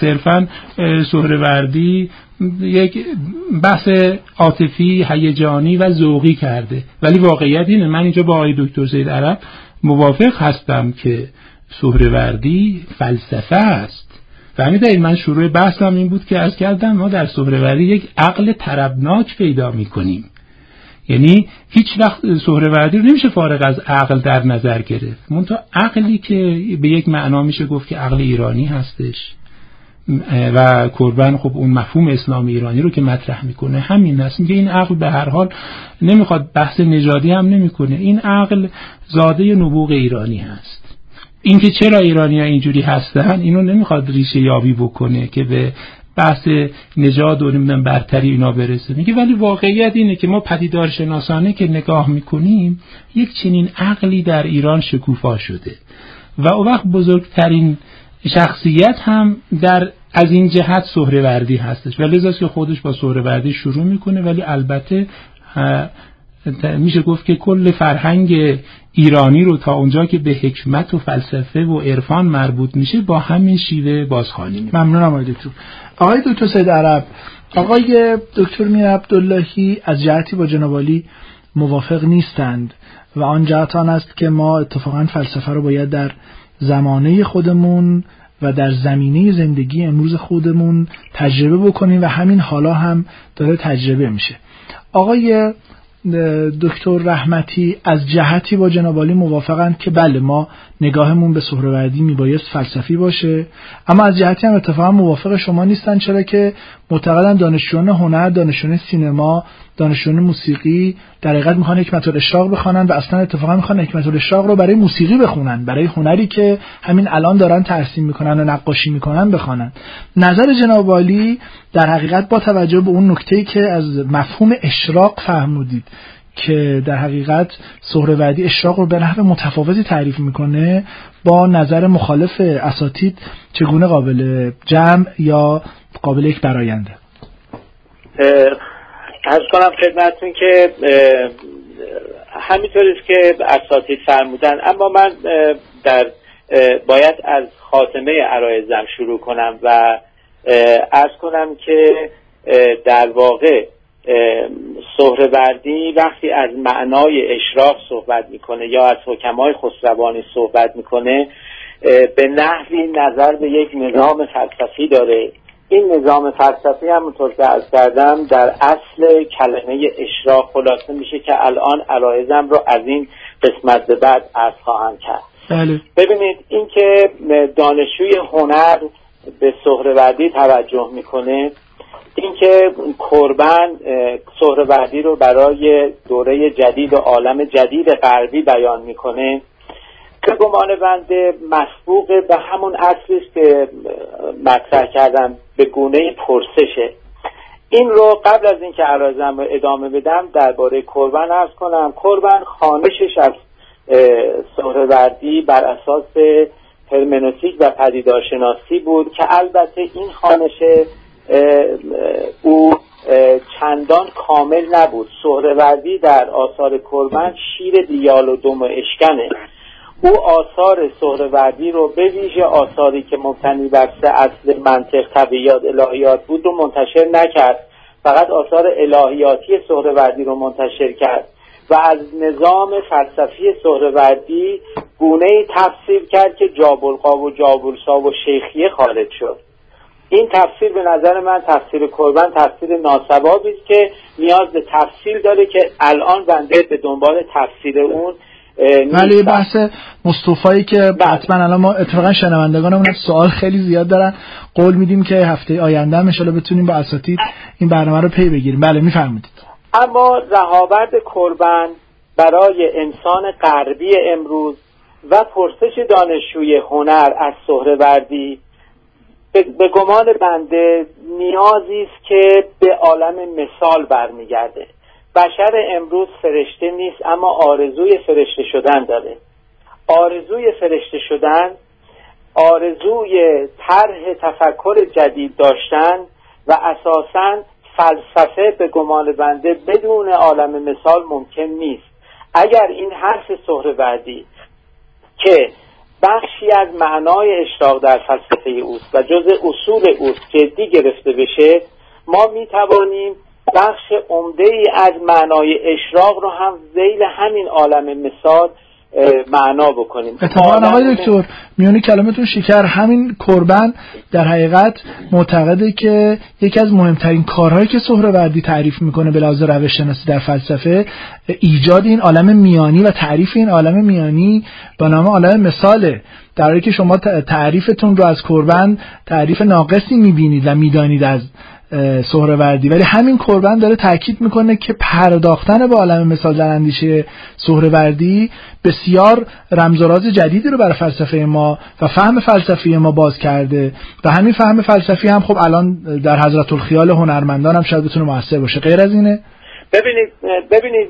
صرفا سهروردی یک بحث عاطفی هیجانی و ذوقی کرده. ولی واقعیت اینه. من اینجا با آقای دکتر زید عرب موافق هستم که سهروردی فلسفه است. و همین من شروع بحثم این بود که از کردم ما در سهروردی یک عقل طربناک پیدا می‌کنیم. یعنی هیچ وقت سهروردی رو نمیشه فارغ از عقل در نظر گرفت. منتها عقلی که به یک معنا میشه گفت که عقل ایرانی هستش. و کربن خب اون مفهوم اسلام ایرانی رو که مطرح می‌کنه همین هست میگه این عقل به هر حال نمی‌خواد بحث نژادی هم نمی‌کنه. این عقل زاده نبوغ ایرانی هست. اینکه چرا ایرانی ها اینجوری هستن اینو نمی‌خواد ریشه یابی بکنه که به بحث نژاد و نمی‌دونم برتری اینا برسه. میگه ولی واقعیت اینه که ما پدیدار شناسانه که نگاه می‌کنیم یک چنین عقلی در ایران شکوفا شده. و او وقت بزرگترین شخصیت هم در از این جهت سهروردی هستش. و لذاست که خودش با سهروردی شروع می‌کنه ولی البته میشه گفت که کل فرهنگ ایرانی رو تا اونجا که به حکمت و فلسفه و عرفان مربوط میشه با همین شیوه بازخوانی ممنونم آقای دکتر. آقای دکتر سید عرب آقای دکتر میر عبداللهی از جهتی با جنابالی موافق نیستند و آن جهت آن است که ما اتفاقا فلسفه رو باید در زمانه خودمون و در زمینه زندگی امروز خودمون تجربه بکنیم و همین حالا هم داره تجربه میشه. آقای دکتر رحمتی از جهتی با جنابالی موافقند که بله ما نگاهمون به سهروردی میبایست فلسفی باشه. اما از جهتی هم اتفاقا موافق شما نیستن چرا که معتقدن دانشجویان هنر دانشجویان سینما دانشجویان موسیقی در حقیقت می‌خوان حکمت الاشراق بخوانن و اصلا اتفاقا می‌خوان حکمت الاشراق رو برای موسیقی بخونن برای هنری که همین الان دارن ترسیم می‌کنن و نقاشی می‌کنن بخوانن. نظر جناب در حقیقت با توجه به اون نکته که از مفهوم اشراق فهمودید. که در حقیقت سهروردی اشراق رو به نحو متفاوتی تعریف می‌کنه با نظر مخالف اساتید چگونه قابل جمع یا قابل یک براینده ارز کنم خدمتون که همینطوری که اساتید فرمودن. اما من در باید از خاتمه عرایزم شروع کنم و ارز کنم که در واقع سهروردی وقتی از معنای اشراق صحبت می‌کنه یا از حکمای خسروانی صحبت می‌کنه به نحوی نظر به یک نظام فلسفی داره این نظام فلسفی همونطور که از کردم در اصل کلمه اشراق خلاصه میشه که الان علایزم رو از این قسمت به بعد از خواهم کرد بله. ببینید اینکه دانشجوی هنر به سهروردی توجه می‌کنه اینکه کربن سهروردی رو برای دوره جدید و عالم جدید غربی بیان می‌کنه. که گمان بنده مسبوق به همون اصلی که مطرح کردم به گونه پرسشه. این رو قبل از اینکه عرازم رو ادامه بدم درباره کربن ارز کنم. کربن خانشش از سهروردی بر اساس هرمنوتیک و پدیدارشناسی بود که البته این خانش او چندان کامل نبود. سهروردی در آثار کربن شیر دیال و دم اشکنه. او آثار سهروردی رو به ویژه آثاری که مبتنی بر سه اصل منطق طبیعیات الهیات بود رو منتشر نکرد. فقط آثار الهیاتی سهروردی رو منتشر کرد و از نظام فلسفی سهروردی گونه تفسیر کرد که جابلقا و جابلسا و شیخیه خارج شد. این تفسیر به نظر من تفسیر کربن تفسیر ناسوابی است که نیاز به تفسیر داره که الان بنده به دنبال تفسیر اون ولی بحث مصطفایی که بله. حتما الان ما اتفاقا شنوندگانمون سوال خیلی زیاد دارن. قول میدیم که هفته آینده هم بتونیم با اساتید این برنامه رو پی بگیریم. بله میفرمایید. اما رهاورد کربن برای انسان غربی امروز و پرسش دانشجوی هنر از سهروردی به گمان بنده نیازی است که به عالم مثال برمیگرده. بشر امروز فرشته نیست اما آرزوی فرشته شدن داره. آرزوی فرشته شدن آرزوی طرح تفکر جدید داشتن و اساسا فلسفه به گمان بنده بدون عالم مثال ممکن نیست. اگر این حرف سهروردی که بخشی از معنای اشتاق در فلسفه اوست و جز اصول اوست جدی گرفته بشه ما می توانیم بخش عمده ای از معنای اشراق رو هم زیل همین عالم مثال معنا بکنیم. اتفاقا آقای دکتر میونی کلامتون شکر. همین کربن در حقیقت معتقده که یکی از مهمترین کارهایی که سهروردی تعریف می‌کنه به لحاظ روش شناسی در فلسفه ایجاد این عالم میانی و تعریف این عالم میانی با نام عالم مثاله. در حالی که شما تعریفتون رو از کربن تعریف ناقصی می‌بینید و می‌دانید از سهروردی. ولی همین کربن داره تاکید می‌کنه که پرداختن به عالم مثال در اندیشه سهروردی بسیار رمز و راز جدیدی رو برای فلسفه ما و فهم فلسفی ما باز کرده. و همین فهم فلسفی هم خب الان در حضرت الخیال هنرمندان هم شاید بتونه موثر باشه. غیر از اینه؟ ببینید ببینید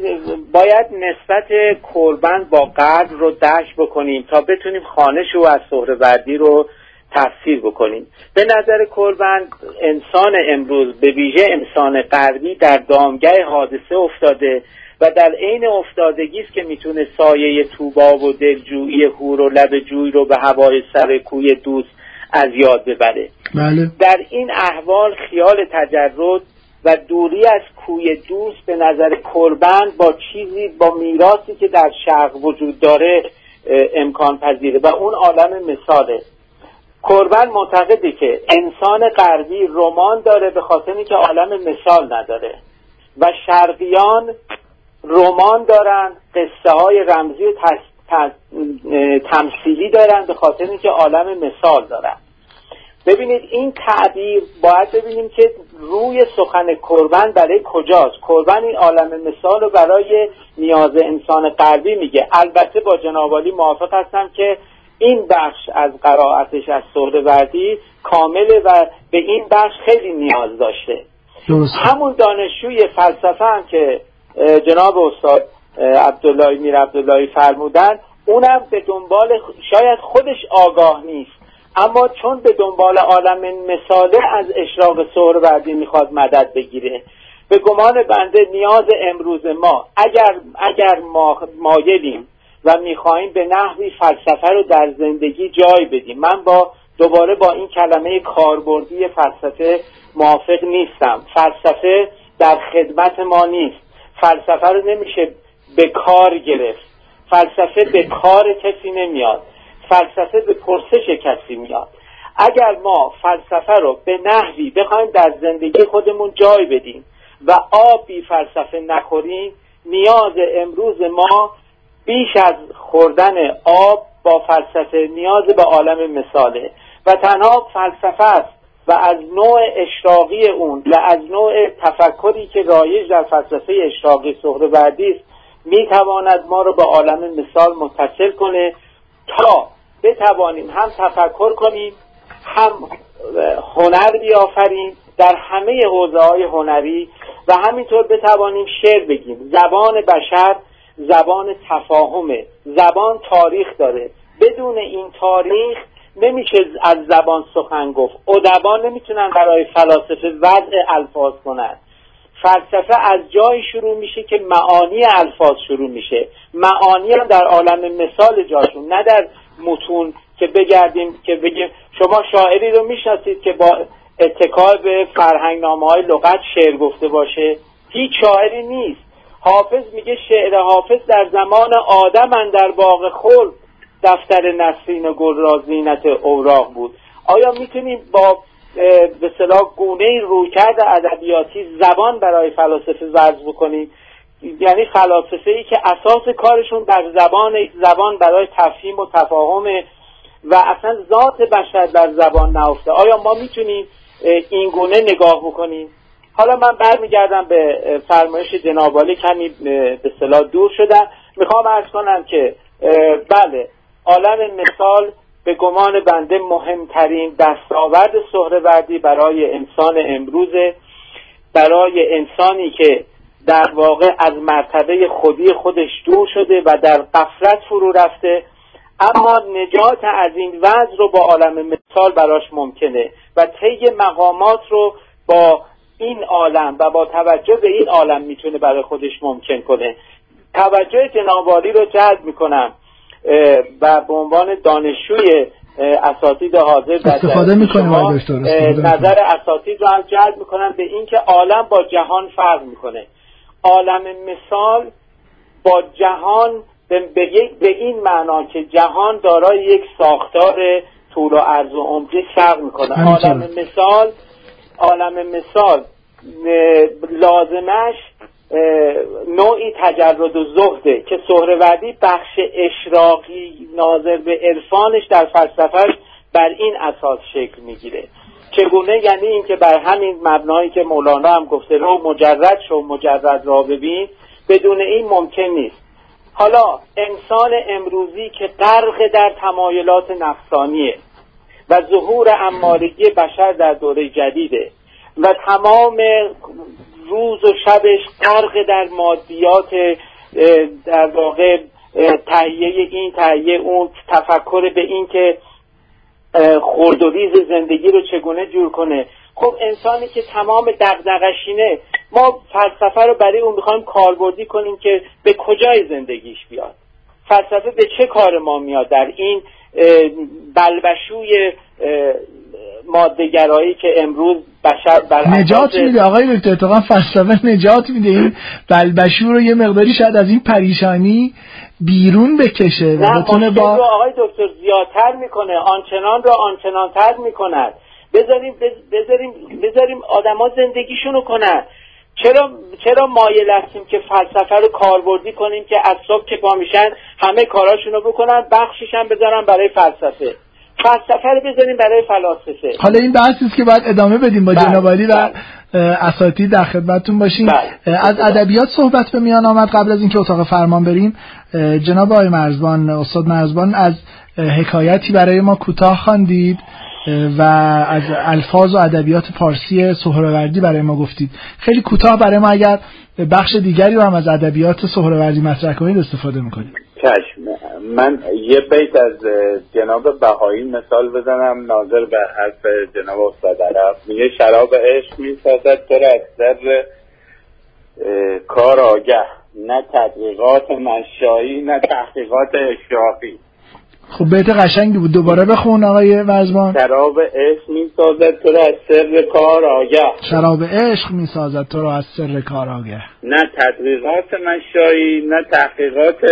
باید نسبت کربن با قدر رو دشت بکنیم تا بتونیم خانش او از سهروردی رو تفسیر بکنیم. به نظر کلبند انسان امروز به ویژه انسان غربی در دامگه حادثه افتاده و در عین افتادگی است که می‌تونه سایه توبا و دلجویی هور و لب جوی رو به هوای سر کوی دوست از یاد ببره. بله. در این احوال خیال تجرد و دوری از کوی دوست به نظر کربند با چیزی با میراثی که در شرق وجود داره امکان پذیره و اون عالم مثاله. کربن معتقده که انسان غربی رمان داره به خاطر اینکه عالم مثال نداره. و شرقیان رمان دارن قصه های رمزی و تمثیلی دارن به خاطر اینکه عالم مثال دارن. ببینید این تعبیر باید ببینیم که روی سخن کربن برای کجاست. کربن این عالم مثال رو برای نیاز انسان غربی میگه. البته با جنابالی موافق هستم که این بخش از قرائتش از وردی کامله و به این بخش خیلی نیاز داشته. همون دانشجوی فلسفه هم که جناب استاد عبدالله میر عبداللهی فرمودن اونم به دنبال شاید خودش آگاه نیست. اما چون به دنبال عالم مثاله از اشراق سهروردی می‌خواد مدد بگیره به گمان بنده نیاز امروز ما اگر اگر ما مایلیم و می‌خواهیم به نحوی فلسفه رو در زندگی جای بدیم. من با دوباره با این کلمه کاربردی فلسفه موافق نیستم. فلسفه در خدمت ما نیست. فلسفه رو نمیشه به کار گرفت. فلسفه به کار کسی نمیاد. فلسفه به پرسش کسی میاد. اگر ما فلسفه رو به نحوی بخوایم در زندگی خودمون جای بدیم و آب بی فلسفه نخوریم نیاز امروز ما بیش از خوردن آب با فلسفه نیاز به عالم مثاله و تنها فلسفه است و از نوع اشراقی اون و از نوع تفکری که رایج در فلسفه اشراقی سهروردی است می‌تواند ما رو به عالم مثال متصل کنه تا بتوانیم هم تفکر کنیم هم هنر بیافریم در همه حوزه های هنری و همینطور بتوانیم شعر بگیم. زبان بشر زبان تفاهمه. زبان تاریخ داره. بدون این تاریخ نمیشه از زبان سخن گفت. ادبا نمی‌تونن برای فلاسفه وضع الفاظ کنن. فلسفه از جایی شروع میشه که معانی الفاظ شروع میشه. معانی هم در عالم مثال جاشون نه در متون که بگردیم که بگیم شما شاعری رو می‌شناسید که با اتکای به فرهنگنامه های لغت شعر گفته باشه. هیچ شاعری نیست. حافظ میگه شعر حافظ در زمان آدم در باغ خلد دفتر نسرین گل را زینت اوراق بود. آیا می‌تونیم با به صلاح گونه رویکرد ادبیاتی زبان برای فلاسفه وضع بکنیم؟ یعنی فلاسفه ای که اساس کارشون در زبان زبان برای تفهیم و تفاهم و اصلا ذات بشر در زبان نهفته. آیا ما می‌تونیم این گونه نگاه بکنیم؟ حالا من برمیگردم به فرمایش جنابالی کمی به صلاح دور شدم. می‌خوام ارز کنم که بله عالم مثال به گمان بنده مهمترین دستاورد سهروردی برای انسان امروزه. برای انسانی که در واقع از مرتبه خودی خودش دور شده و در قفلت فرو رفته. اما نجات از این وضع رو با عالم مثال براش ممکنه و طی مقامات رو با این عالم و با توجه به این عالم می‌تونه برای خودش ممکن کنه. توجه جنابالی رو جلب می‌کنم و به عنوان دانشجوی اساتید حاضر در استفاده می‌کنم نظر اساتید رو هم جلب می‌کنم به اینکه عالم با جهان فرق می‌کنه. عالم مثال با جهان به, به این معنا که جهان دارای یک ساختار طول و عرض و عمقی فرق می‌کنه. عالم مثال عالم مثال لازمش نوعی تجرد و زهده که سهروردی بخش اشراقی ناظر به عرفانش در فلسفهش بر این اساس شکل می‌گیره. چگونه؟ یعنی اینکه بر همین مبنایی که مولانا هم گفته رو مجرد شو مجرد را ببین. بدون این ممکن نیست. حالا انسان امروزی که غرق در تمایلات نفسانیه. و ظهور امارگی بشر در دوره جدیده. و تمام روز و شبش غرق در مادیات در واقع تهیه این تهیه اون تفکر به این که خورد و ریز زندگی رو چگونه جور کنه. خب انسانی که تمام دغدغشینه ما فلسفه رو برای اون می‌خوایم کاربردی کنیم که به کجای زندگیش بیاد؟ فلسفه به چه کار ما میاد در این بلبشوی مادهگرایی که امروز بشر بر نجات میده آقای دکتر. اتفاقا فلسفه نجات میده. این بلبشو رو یه مقداری شاید از این پریشانی بیرون بکشه و بتونه با آقای دکتر زیادتر می‌کنه. آنچنان را آنچنانتر می‌کند. بذاریم بذاریم بذاریم آدما زندگیشونو کنن. چرا چرا مایل هستیم که فلسفه رو کاربردی کنیم که از صبح که پا میشن همه کاراشونو بکنن بخشش هم بذارن برای فلسفه. فلسفه رو بذاریم برای فلاسفه. حالا این بحثی است که باید ادامه بدیم با بله، جناب و بله. اساتید در خدمتتون باشیم. بله. از ادبیات صحبت به میان آمد. قبل از اینکه اتاق فرمان بریم جناب آقای مرزبان استاد مرزبان از حکایتی برای ما کوتاه خواندید. و از الفاظ و ادبیات پارسی سهروردی برای ما گفتید. خیلی کوتاه برای ما اگر بخش دیگری رو هم از ادبیات سهروردی مطرح کنید استفاده می‌کنید چشم. من یه بیت از جناب بهایی مثال بزنم. ناظر به حرف جناب استاد عرب. میگه شراب عشق می‌سازد تو از سر کار آگه. نه تدقیقات مشایی نه تحقیقات اشرافی. خب بیت قشنگی بود. دوباره بخون آقای وزبان. شراب عشق می سازد تو را از سر کار آگه. شراب عشق می سازد تو را از سر کار آگه. نه تدقیقات مشایی نه تحقیقات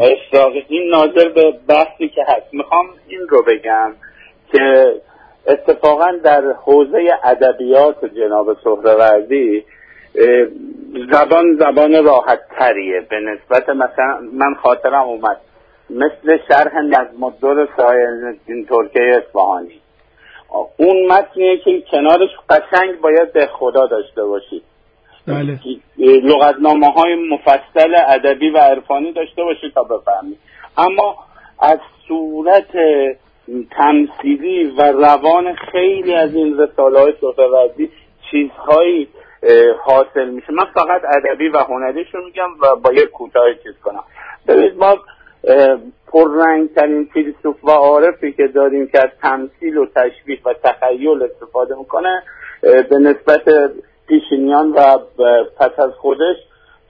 اشراقی این ناظر به بحثی که هست. می‌خوام این رو بگم که اتفاقا در حوزه ادبیات جناب سهروردی زبان زبان راحت تریه به نسبت مثلا من خاطرم اومد. مثل شرح نظم الدور سایل دین ترکیه اصفهانی. اون متنیه که کنارش قشنگ باید به خدا داشته باشید. بله. لغتنامه های مفصل ادبی و عرفانی داشته باشید تا بفهمید. اما از صورت تمثیلی و روان خیلی از این رساله های چیزهایی حاصل میشه. من فقط ادبی و هنریش رو میگم و با یک کوتاه چیز کنم. ببینید ما پررنگترین فیلسوف و عارفی که داریم که از تمثیل و تشبیه و تخیل استفاده می‌کنه به نسبت پیشینیان و پس از خودش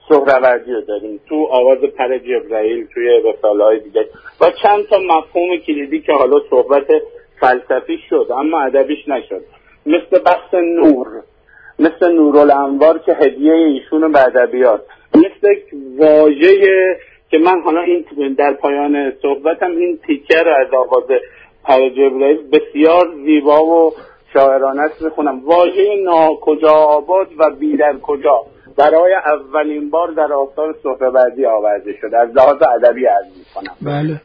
سهروردی رو داریم. تو آواز پر جبرائیل توی رساله های دیگه. و چند تا مفهوم کلیدی که حالا صحبت فلسفی شد اما ادبیش نشد. مثل بحث نور. مثل نورالانوار که هدیه ایشون به ادبیات. مثل واژه که من حالا این در پایان صحبتم این تیکر از آواز پر جبرائیل بسیار زیبا و شاعرانه است می‌خونم. واژه ناکجا آباد و بی در کجا؟ برای اولین بار در آثار سهروردی آورده شده. از لحاظ ادبی عرض می‌کنم. بله.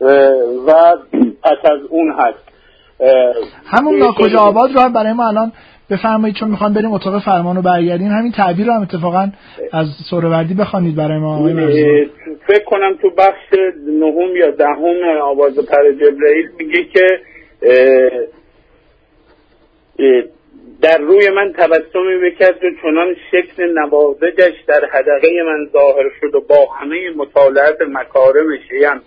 و پس از اون هست همون ناکجا آباد رو برای ما الان بفرمایید چون می‌خوام بریم اتاق فرمان رو برگردیم. همین تعبیر رو هم اتفاقا از سهروردی بخوانید برای ما فکر کنم تو بخش نهم یا دهم آواز پر جبرئیل میگه که در روی من تبسمی بکرد و چنان شکل نوازجش در حدقه من ظاهر شد و با همه مطالعات مکارم شیم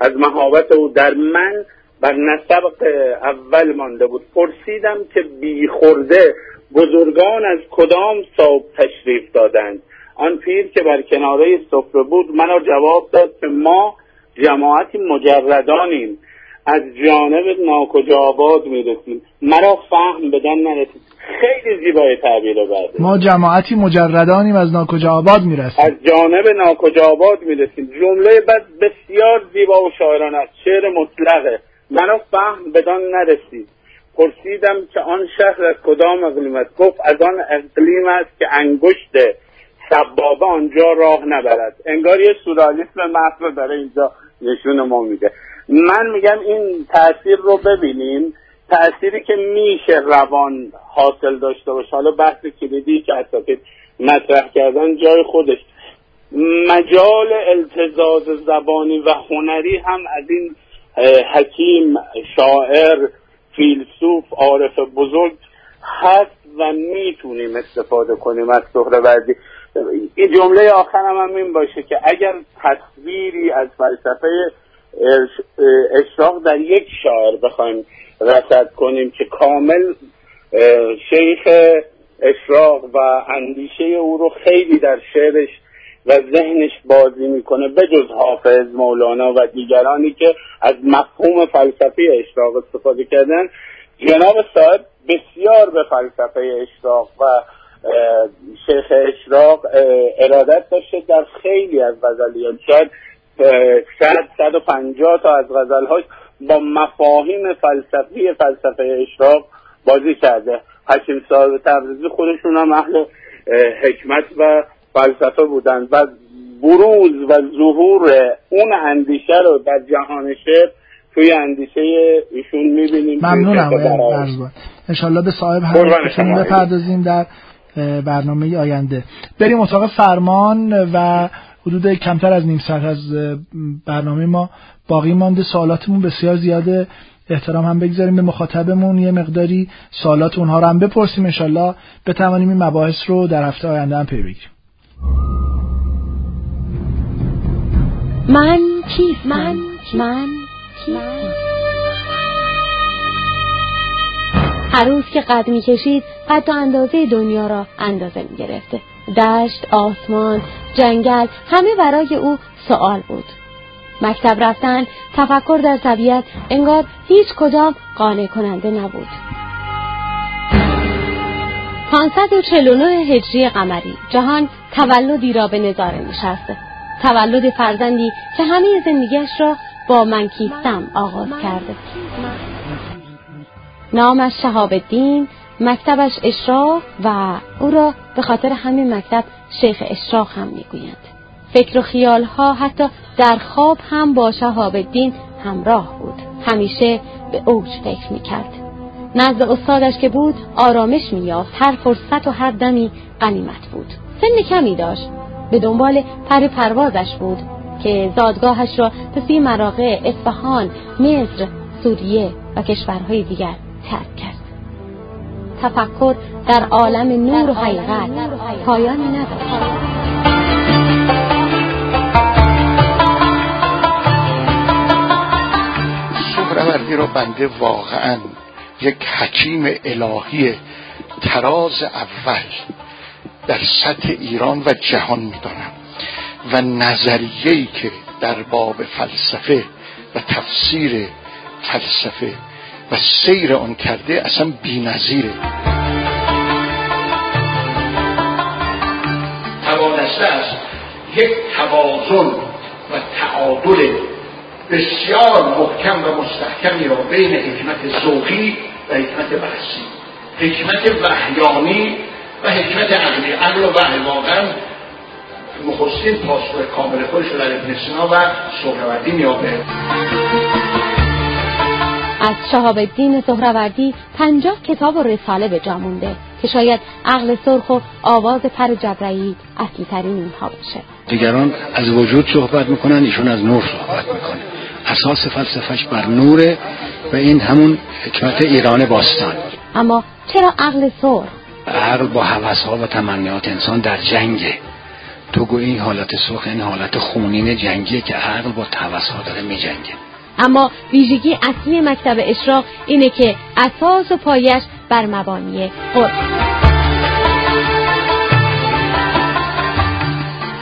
از مهابت او در من بر نسبق اول مانده بود. پرسیدم که بی خورده بزرگان از کدام صاحب تشریف دادند؟ آن پیر که بر کناره سفره بود منو جواب داد که ما جماعتی مجردانیم. از جانب ناکجا آباد می‌رسیم. مرا فهم بدن نرسید. خیلی زیبای تعبیر بعد. ما جماعتی مجردانیم از ناکجا آباد می‌رسیم. از جانب ناکجا آباد می‌رسیم. جمله بعد بسیار زیبا و شاعرانه است. شعر مطلقه. مرا فهم بدان نرسید. پرسیدم که آن شهر از کدام اقلیم است گفت از آن اقلیم است که انگشت سبابه آنجا راه نبرد. انگار یه سورالیسم محض داره اینجا نشون ما میده. من میگم این تاثیر رو ببینیم تأثیری که میشه روان حاصل داشته باشه. حالا بحث کلیدی که اساتید مطرح کردن جای خودش. مجال التزاز زبانی و هنری هم از این حکیم شاعر فیلسوف عارف بزرگ هست و می‌تونیم استفاده کنیم از سهروردی این جمله آخرم هم این باشه که اگر تصویری از فلسفه اشراق در یک شاعر بخوایم رسد کنیم که کامل شیخ اشراق و اندیشه او رو خیلی در شعرش و ذهنش بازی می‌کنه به جز حافظ مولانا و دیگرانی که از مفهوم فلسفی اشراق استفاده کردن. جناب صاحب بسیار به فلسفه اشراق و شیخ اشراق ارادت داشته در خیلی از غزلیات. شاید صد صد و پنجاه تا از غزلهاش با مفاهیم فلسفی فلسفه اشراق بازی کرده. حکیم صاحب تبریزی خودشون هم اهل حکمت و فلسفه بودن و بروز و ظهور اون اندیشه رو در جهان شعر توی اندیشه ایشون می‌بینیم. ممنونم انشالله به صاحب هم بپردازیم در برنامه آینده. بریم اتاق فرمان و حدود کمتر از نیم ساعت از برنامه ما باقی مانده. سوالاتمون بسیار زیاده. احترام هم بگذاریم به مخاطبمون. یه مقداری سوالات اونها رو هم بپرسیم انشالله. بتوانیم این مباحث رو در هفته آینده هم پی بگیریم. من کیستم من من هر روز که قد می کشید قد و اندازه دنیا را اندازه می گرفته دشت، آسمان، جنگل همه برای او سوال بود. مکتب رفتن تفکر در طبیعت انگار هیچ کدام قانع کننده نبود 549 هجری قمری جهان تولدی را به نظاره نشسته. تولد فرزندی که همه زندگیش را با من کیستم آغاز کرده. نامش شهاب الدین مکتبش اشراق و او را به خاطر همین مکتب شیخ اشراق هم می‌گویند. فکر و خیالها حتی در خواب هم با شهاب الدین همراه بود. همیشه به اوج فکر می‌کرد. نزد استادش که بود آرامش میافت هر فرصت و هر دمی قنیمت بود. سن کمی داشت. به دنبال پر پروازش بود که زادگاهش را به سوی مراغه اصفهان مصر سوریه و کشورهای دیگر ترک کرد. تفکر در عالم نور و حقیقت پایانی ندارد سهروردی رو بنده واقعا یک حکیم الهی تراز اول در سطح ایران و جهان می‌دانم و نظریه‌ای که در باب فلسفه و تفسیر فلسفه و سیر آن کرده اصلا نظیره توانسته است یک توازن و تعادل بسیار محکم و مستحکمی را بین حکمت ذوقی و حکمت بحثی حکمت وحیانی و حکمت عقلی عقل و وحی واقعا نخستین پاسخ کامل خودش در ابن سینا و سهروردی میابه از شهاب الدین سهروردی پنجاه کتاب و رساله به جا مونده که شاید عقل سرخ و آواز پر جبرایی اصلی ترین اینها باشه. دیگران از وجود صحبت می‌کنن ایشون از نور صحبت می‌کنه. اساس فلسفش بر نوره و این همون حکمت ایران باستان. اما چرا عقل سرخ عقل با ها و تمنیات انسان در جنگه. تو گویی این حالت سرخ این حالت خونین جنگیه که عقل با ها داره می جنگه. اما ویژگی اصلی مکتب اشراق اینه که اساس و پایش بر مبانی قرآن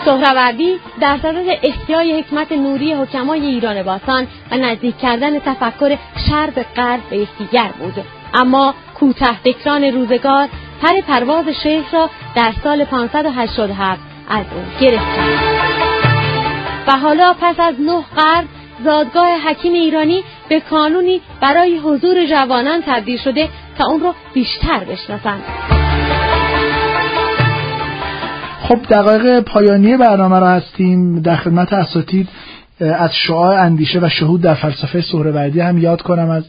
سهروردی در صدد احیای حکمت نوری حکمای ایران باستان و نزدیک کردن تفکر شرق غرب به یکدیگر بود. اما فکران روزگار پر پرواز شیخ را در سال 587 از او گرفتند. و حالا پس از نه قرن زادگاه حکیم ایرانی به کانونی برای حضور جوانان تبدیل شده تا اون رو بیشتر بشناسند. خب دقایق پایانی برنامه را هستیم. در خدمت اساتید از شعاع اندیشه و شهود در فلسفه سهروردی هم یاد کنم از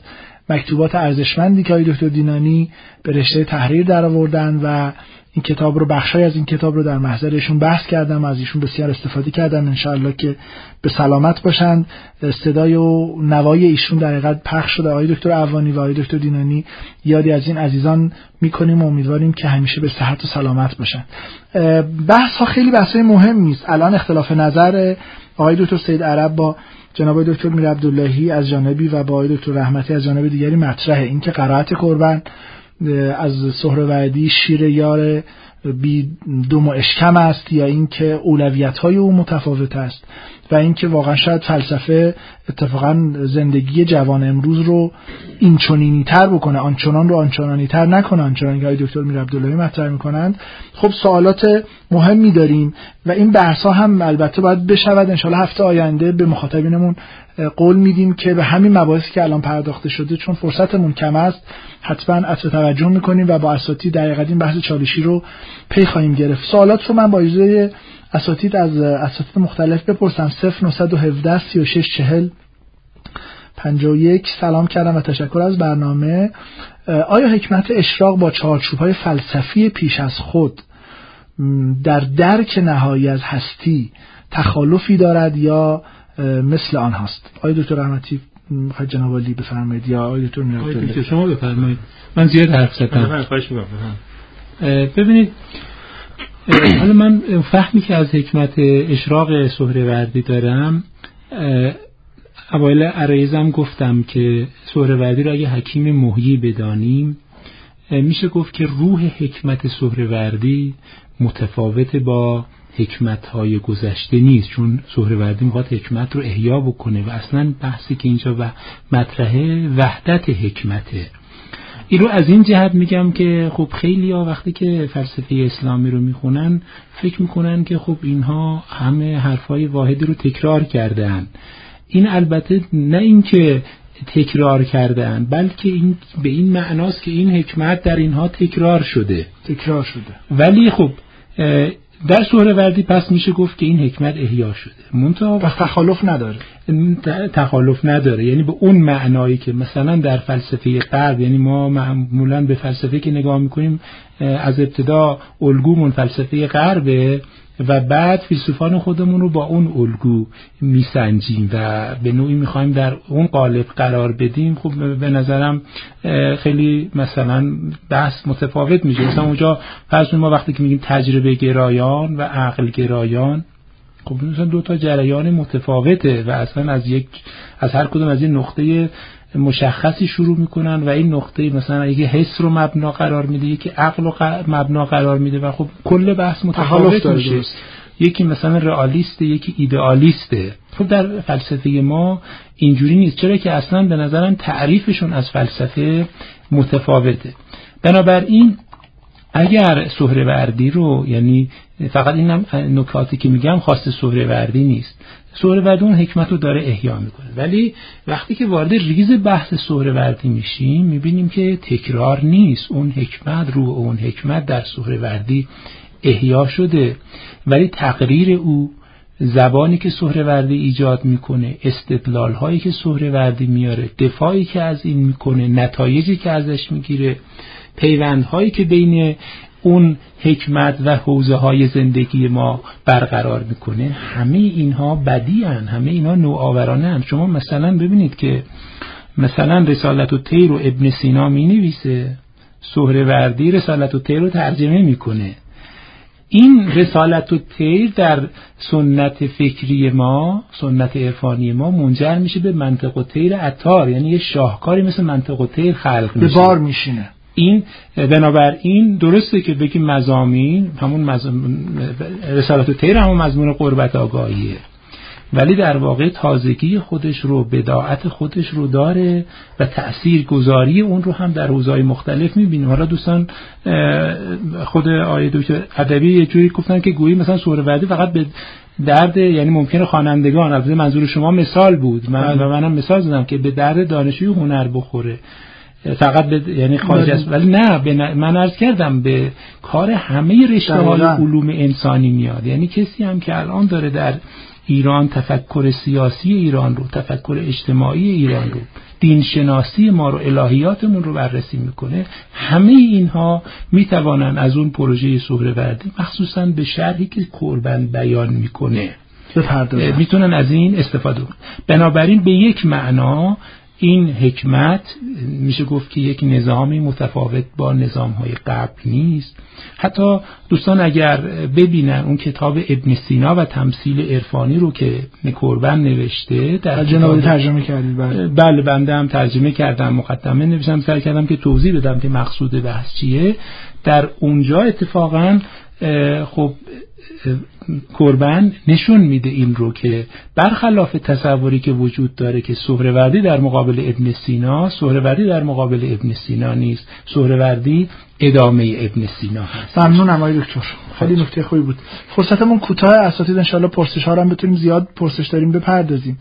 مکتوبات ارزشمندی که آقای دکتر دینانی به رشته تحریر در آوردن و این کتاب رو بخشای از این کتاب رو در محضرشون بحث کردم و از ایشون بسیار استفاده کردم انشاءالله که به سلامت باشند. صدای و نوای ایشون در حقیقت پخش شده. آقای دکتر عوانی و آقای دکتر دینانی یادی از این عزیزان می‌کنیم و امیدواریم که همیشه به صحت و سلامت باشن بحث ها خیلی بحث مهم نیست. الان اختلاف نظر آقای دکتر سید عرب با جناب دکتر میر عبداللهی از جانبی و با دکتر رحمتی از جانب دیگری مطرحه. اینکه قرائت قربان از سهروردی شیر یار بی دوم اشکم است یا اینکه اولویت های او متفاوت است. و اینکه واقعا شاید فلسفه اتفاقا زندگی جوان امروز رو این چونینی تر بکنه آنچنان رو آنچنانی تر نکنه آنچنانی که دکتر میر عبداللهی مطرح می‌کنند. خب سوالات مهمی داریم و این بحث هم البته باید بشود. انشالله هفته آینده به مخاطبینمون قول میدیم که به همین مباحثی که الان پرداخته شده چون فرصتمون کم است حتما عطف توجه می‌کنیم و با اساتید در این بحث چالشی رو پی خواهیم گرفت. سوالات رو من با اجازه اساتید از اساتید مختلف بپرسم. 0917 36 40 51 سلام کردم و تشکر از برنامه. آیا حکمت اشراق با چارچوب های فلسفی پیش از خود در درک نهایی از هستی تخالفی دارد یا مثل آن هست آیا دکتر رحمتی می‌خواید جناب علی بفرمایید یا آیا دکتر می‌رفت شما بفرمایید. من زیاد حرف زدم. ببینید حالا من فهمی که از حکمت اشراق سهروردی دارم اوایل عرایزم گفتم که سهروردی را اگه حکیم محیی بدانیم میشه گفت که روح حکمت سهروردی متفاوت با حکمت های گذشته نیست چون سهروردی می‌خواد حکمت رو احیا بکنه و اصلا بحثی که اینجا و مطرحه وحدت حکمته. این رو از این جهت میگم که خب خیلی ها وقتی که فلسفه اسلامی رو می‌خونن فکر می‌کنن که خب اینها همه حرفای واحدی رو تکرار کردن این البته نه اینکه تکرار کردن بلکه این به این معناست که این حکمت در اینها تکرار شده. تکرار شده. ولی خب در سهروردی پس میشه گفت که این حکمت احیا شده. منتها و تخالف نداره. تخالف نداره. یعنی به اون معنایی که مثلا در فلسفه غرب یعنی ما معمولا به فلسفه که نگاه می‌کنیم از ابتدا الگومون فلسفه غربه و بعد فیلسوفان خودمون رو با اون الگو میسنجیم و به نوعی می‌خوایم در اون قالب قرار بدیم. خب به نظرم خیلی مثلا بحث متفاوت میشه. مثلا اونجا فرض ما وقتی که میگیم تجربه گرایان و عقل گرایان خب مثلا دو تا جریان متفاوته و اصلا از یک از هر کدوم از این نقطه مشخصی شروع می‌کنن و این نقطه مثلا یکی حس رو مبنا قرار میده یکی عقل رو مبنا قرار میده و خب کل بحث متفاوت میشه. یکی مثلا رئالیسته یکی ایدئالیسته. خب در فلسفه ما اینجوری نیست. چرا که اصلا به نظرم تعریفشون از فلسفه متفاوته. بنابراین اگر سهروردی رو یعنی فقط این نکاتی که میگم خاص سهروردی نیست. سهروردی اون حکمت رو داره احیا می‌کنه. ولی وقتی که وارد ریز بحث سهروردی میشیم می‌بینیم که تکرار نیست. اون حکمت رو اون حکمت در سهروردی احیا شده. ولی تقریر او زبانی که سهروردی ایجاد می‌کنه استدلال هایی که سهروردی میاره دفاعی که از این می‌کنه نتایجی که ازش می‌گیره پیوندهایی که بین اون حکمت و حوزه های زندگی ما برقرار می‌کنه همه اینها بدی هن. همه اینها نوآورانه هم شما مثلا ببینید که مثلا رسالت و تیر و ابن سینا می نویسه سهروردی رسالت و تیر رو ترجمه می‌کنه. این رسالت و تیر در سنت فکری ما سنت عرفانی ما منجر میشه به منطق و تیر عطار یعنی یه شاهکاری مثل منطق و تیر خلق میشه. به بار میشینه. این بنابراین درسته که بگیم مزامین همون مزامین رسالت تیر همون مضمون قربت آگاهیه. ولی در واقع تازگی خودش رو بداعت خودش رو داره و تأثیر گذاری اون رو هم در روزهای مختلف می‌بینیم. حالا دوستان خود آیه دکتر ادبی یه جوری گفتن که گویی مثلا سوره وعده فقط به درد یعنی ممکنه خوانندگان البته منظور شما مثال بود. من بله. و منم مثال زدم که به درد دانشجوی هنر بخوره. فقط به یعنی خارج است ولی نه به من عرض کردم به کار همه رشته های علوم انسانی میاد. یعنی کسی هم که الان داره در ایران تفکر سیاسی ایران رو تفکر اجتماعی ایران رو دینشناسی ما رو الهیاتمون رو بررسی می‌کنه همه اینها می‌توانن از اون پروژه سهروردی مخصوصا به شرحی که کربن بیان می‌کنه. می‌تونن از این استفاده کنن بنابراین به یک معنا این حکمت میشه گفت که یک نظامی متفاوت با نظام های قبل نیست. حتی دوستان اگر ببینن اون کتاب ابن سینا و تمثیل عرفانی رو که نکوربن نوشته در جنابی ترجمه کردید بله. بله بنده هم ترجمه کردم مقدمه نوشتم. سعی کردم که توضیح بدم که مقصود بحث چیه. در اونجا اتفاقا خب کربن نشون میده این رو که برخلاف تصوری که وجود داره که سهروردی در مقابل ابن سینا سهروردی در مقابل ابن سینا نیست سهروردی ادامه ابن سینا هست. ممنونم آقای دکتر. خیلی نکته خوبی بود. فرصتمون کوتاه اساتید انشالله پرسش ها رو هم بتونیم زیاد پرسش داریم بپردازیم.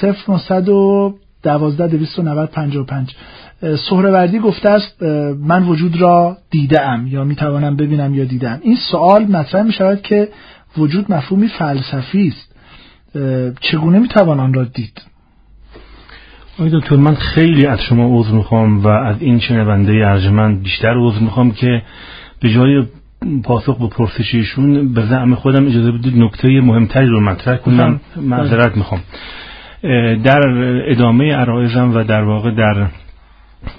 صفر نصد و دوازده دویست و نود پنج و پنج. سهروردی گفته است من وجود را دیدم یا می‌توانم ببینم یا دیدم این سوال مطرح می شود که وجود مفهومی فلسفی است. چگونه می‌توان آن را دید؟ آقای دکتر من خیلی از شما عذر می‌خوام و از این شنونده ارجمند بیشتر عذر می‌خوام که به جای پاسخ به پرسشیشون به زعم خودم اجازه بدید نکته مهمتری رو مطرح کنم. معذرت می‌خوام. در ادامه عرایزم و در واقع در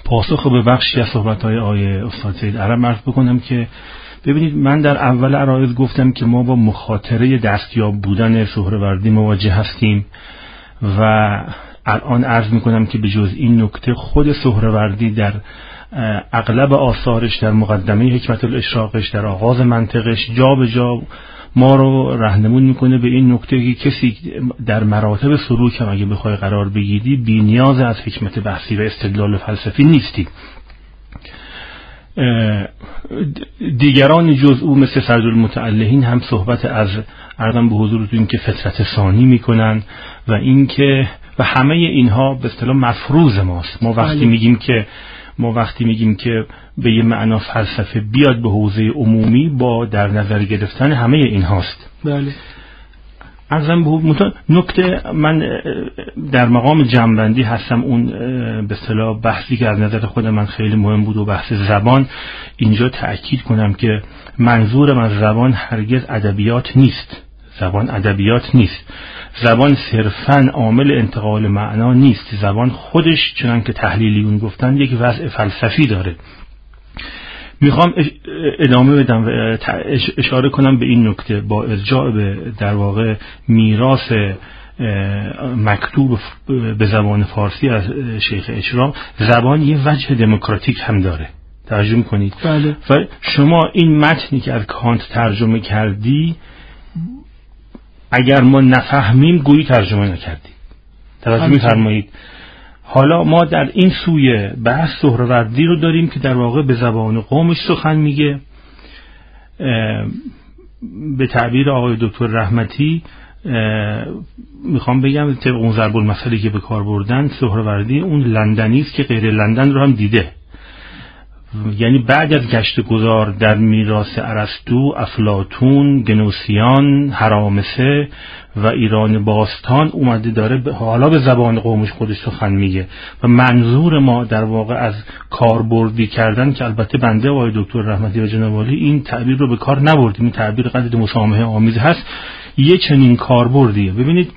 پاسخ به بخشی از صحبت های آیه استاد سید عرب عرض بکنم که ببینید من در اول عرایز گفتم که ما با مخاطره دستیاب بودن سهروردی مواجه هستیم و الان عرض می‌کنم که به جز این نکته خود سهروردی در اغلب آثارش در مقدمه حکمت الاشراقش در آغاز منطقش جا به جا ما رو رهنمون می‌کنه به این نکته که کسی در مراتب سلوک هم اگه بخوای قرار بگیری بی نیاز از حکمت بحثی و استدلال فلسفی نیستی دیگران جز او مثل سرد المتعلهین هم صحبت از ارزم به حضورتون که فطرت ثانی می‌کنن و اینکه و همه اینها به اصطلاح مفروض ماست ما وقتی بله. میگیم که ما وقتی میگیم که به یه معنا فلسفه بیاد به حوزه عمومی با در نظر گرفتن همه این هاست. بله. ارزم به نکته من در مقام جنبندی هستم. اون به اصطلاح بحثی که از نظر خود من خیلی مهم بود و بحث زبان. اینجا تأکید کنم که منظورم از زبان هرگز ادبیات نیست. زبان ادبیات نیست. زبان صرفا عامل انتقال معنا نیست. زبان خودش چنان که تحلیلیون گفتن یک وضع فلسفی داره. می‌خوام ادامه بدم و اشاره کنم به این نکته. با ارجاع به در واقع میراث مکتوب به زبان فارسی از شیخ اشراق زبان یه وجه دموکراتیک هم داره. ترجمه کنید بله. و شما این متنی که از کانت ترجمه کردی اگر ما نفهمیم گویی ترجمه نکردیم. توجه میفرمایید. حالا ما در این سوی بحث سهروردی رو داریم که در واقع به زبان قومش سخن میگه. به تعبیر آقای دکتر رحمتی می‌خوام بگم طبق اون ضرب المثلی که به کار بردن سهروردی اون لندنی است که غیر لندن رو هم دیده. یعنی بعد از گشت گذار در میراث ارسطو افلاتون گنوسیان هرامسه و ایران باستان اومده داره حالا به زبان قومش خودش سخن میگه. و منظور ما در واقع از کاربردی کردن که البته بنده و دکتر رحمتی و جنوالی این تعبیر رو به کار نبردیم. این تعبیر قدر مسامحه آمیز هست. یه چنین کاربردیه. ببینید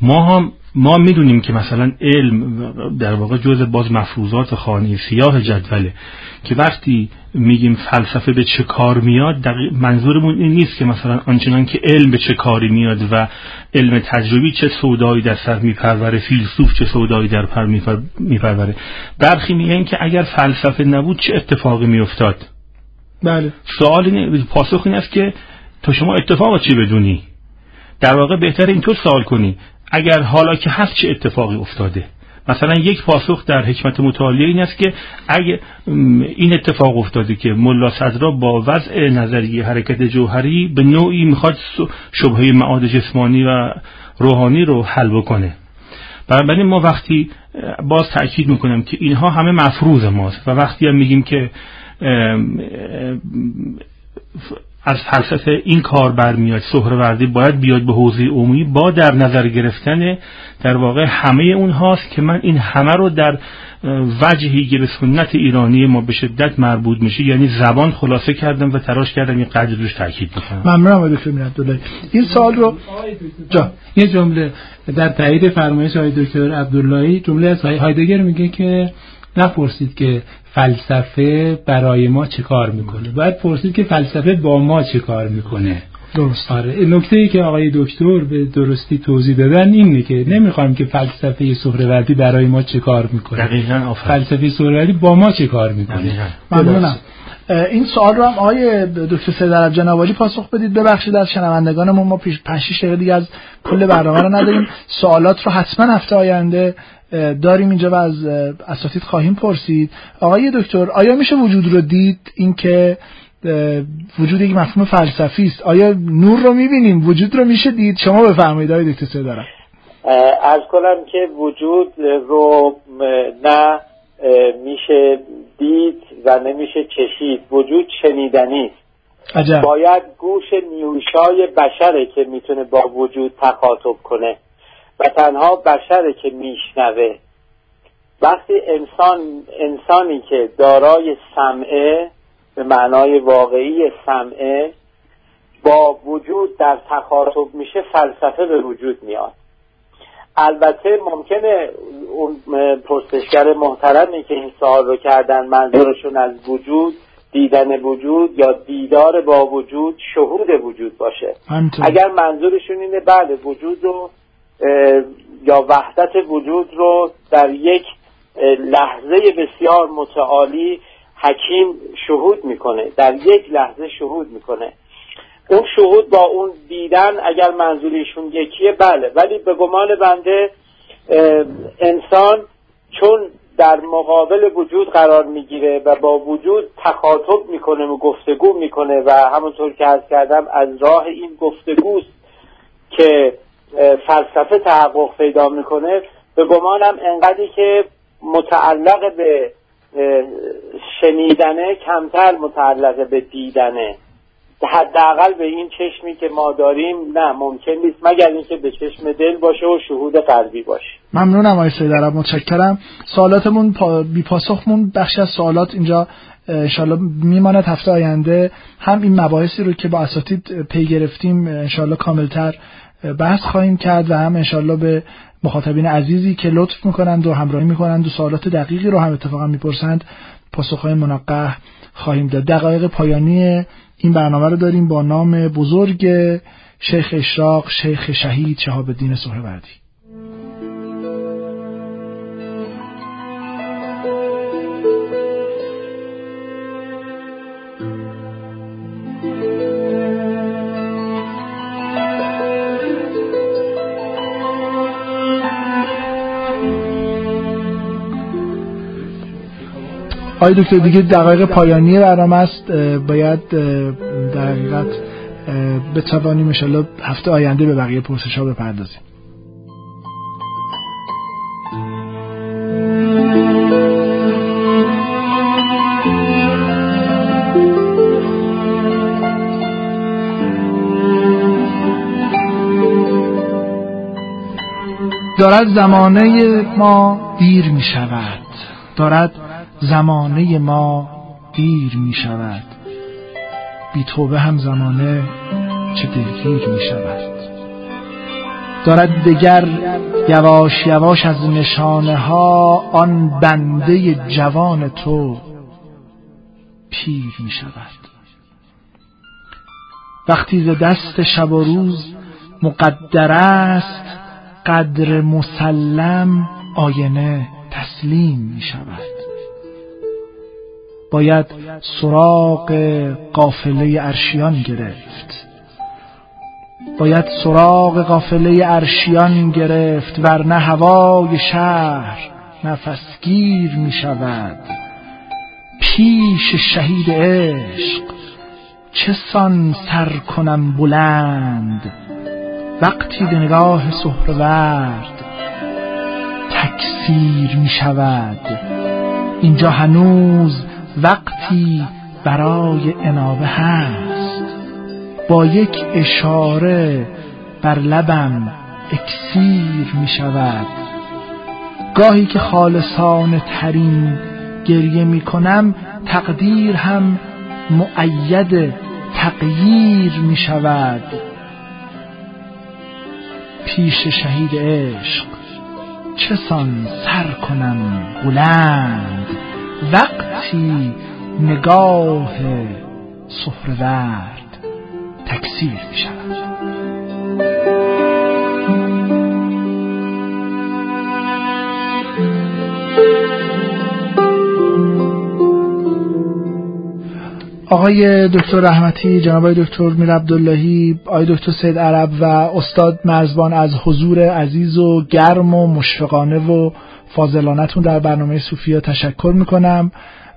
ما هم ما می‌دونیم که مثلا علم در واقع جز باز مفروضات خانه سیاه جدوله که وقتی میگیم فلسفه به چه کار میاد منظورمون این نیست که مثلا آنچنان که علم به چه کاری میاد و علم تجربی چه سودایی در سر میپروره فیلسوف چه سودایی در پر میپروره. برخی میگن که اگر فلسفه نبود چه اتفاقی میافتاد؟ بله. سوال پاسخ این است که تو شما اتفاق چی بدونی؟ در واقع بهتر اینطور سوال کنی. اگر حالا که هست چه اتفاقی افتاده؟ مثلا یک پاسخ در حکمت متعالیه این است که اگه این اتفاق افتاده که ملا صدرا با وضع نظریه حرکت جوهری به نوعی می‌خواد شبهه معاد جسمانی و روحانی رو حل بکنه. بنابراین ما وقتی باز تاکید می‌کنم که اینها همه مفروض ماست و وقتی هم میگیم که از فلسفه این کار برمیاد. سهروردی باید بیاد به حوزه عمومی با در نظر گرفتن در واقع همه اونهاست که من این همه رو در وجهی که به سنت ایرانی ما به شدت مربوط میشه یعنی زبان خلاصه کردم و تراش کردم یه قدر روش تاکید می‌کنم ممنونم دکتر عبدالله این سال رو جا یه جمله در تایید فرمایش های دکتر عبداللهی جمله از هایدگر میگه که نپرسید که فلسفه برای ما چه کار می‌کنه؟ باید پرسید که فلسفه با ما چه کار می‌کنه؟ درست. آره نکته ای که آقای دکتر به درستی توضیح دادن اینه که نمی‌خوایم که فلسفه سهروردی برای ما چه کار می‌کنه. دقیقاً فلسفه سهروردی با ما چه کار می‌کنه؟ ممنونم. این سوال رو هم آقای دکتر سیدر جنابالی پاسخ بدید. ببخشید از شنوندگانمون ما پیش 5 دقیقه دیگه از کل برنامه رو نداریم. سوالات رو حتما هفته آینده داریم اینجا و از اساتید خواهیم پرسید. آقای دکتر آیا میشه وجود رو دید اینکه وجود یک مفهوم فلسفی است؟ آیا نور رو می‌بینیم؟ وجود رو میشه دید؟ شما بفرمایید آقای دکتر دارم از کنم که وجود رو نه میشه دید. و نمیشه چشید. وجود شنیدنی است. باید گوش نیوشای بشره که می‌تونه با وجود تخاطب کنه و تنها بشره که میشنوه. وقتی انسان انسانی که دارای سمعه به معنای واقعی سمعه با وجود در تخاطب میشه فلسفه به وجود میاد. البته ممکنه اون پرسشگر محترمی که این سوال رو کردن منظورشون از وجود دیدن وجود یا دیدار با وجود شهود وجود باشه. اگر منظورشون اینه بله وجود رو یا وحدت وجود رو در یک لحظه بسیار متعالی حکیم شهود می‌کنه در یک لحظه شهود می‌کنه. اون شهود با اون دیدن اگر منظوریشون یکیه بله. ولی به گمان بنده انسان چون در مقابل وجود قرار می‌گیره و با وجود تخاطب می‌کنه و گفتگو می‌کنه و همونطور که از کردم از راه این گفتگوست که فلسفه تحقق پیدا می‌کنه به گمانم انقدری که متعلق به شنیدنه کمتر متعلق به دیدنه. حداقل به این چشمی که ما داریم نه ممکن نیست. مگر اینکه به چشم دل باشه و شهود قلبی باشه. ممنونم آقای سیدرب متشکرم. سوالاتمون بی پاسخمون بخشی از سوالات اینجا انشالله میماند هفته آینده. هم این مباحثی رو که با اساتید پی گرفتیم انشالله کاملتر بحث خواهیم کرد و هم انشالله به مخاطبین عزیزی که لطف می‌کنند و همراهی می‌کنند و سوالات دقیقی رو هم اتفاقا می‌پرسند پاسخهای منقه خواهیم داد. دقایق پایانی این برنامه رو داریم با نام بزرگ شیخ اشراق شیخ شهید شهاب الدین سهروردی. آقای دکتر دیگه دقایق پایانی برنامه است. باید در حقیقت بتوانیم انشالله هفته آینده به بقیه پرسش ها بپردازیم. دارد زمانه ما دیر می شود دارد زمانه ما دیر می شود. بی توبه هم زمانه چه دلگیر می شود. دارد دگر یواش یواش از نشانه ها آن بنده جوان تو پیر می شود. وقتی ز دست شب و روز مقدر است قدر مسلم آینه تسلیم می شود. باید سراغ قافله ارشیان گرفت. باید سراغ قافله ارشیان گرفت ورنه هوای شهر نفسگیر می شود. پیش شهید عشق چه سان سر کنم بلند؟ وقتی به نگاه سهرورد تکثیر می شود. اینجا هنوز وقتی برای انابه هست. با یک اشاره بر لبم اکسیر می شود. گاهی که خالصان ترین گریه می کنم تقدیر هم معید تغییر می شود. پیش شهید عشق چه سر کنم بلند؟ وقتی نگاه سهرورد تکثیر می شود. آقای دکتر رحمتی جناب دکتر میر عبداللهی آقای دکتر سید عرب و استاد مرزبان از حضور عزیز و گرم و مشفقانه و فاضلانتون در برنامه صوفیا تشکر می‌کنم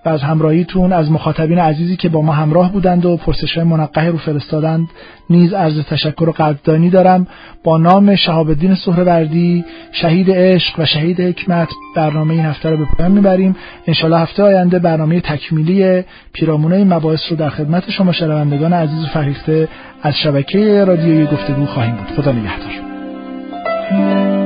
و از همراهیتون از مخاطبین عزیزی که با ما همراه بودند و پرسش های منقه رو فرستادند نیز عرض تشکر و قدردانی دارم با نام شهاب الدین سهروردی شهید عشق و شهید حکمت. برنامه این هفته رو به پایان می‌بریم. انشالله هفته آینده برنامه تکمیلی پیرامونه مباحث رو در خدمت شما شنوندگان عزیز و فرهیخته از شبکه رادیویی گفتگو خواهیم بود. خدا نگهدار.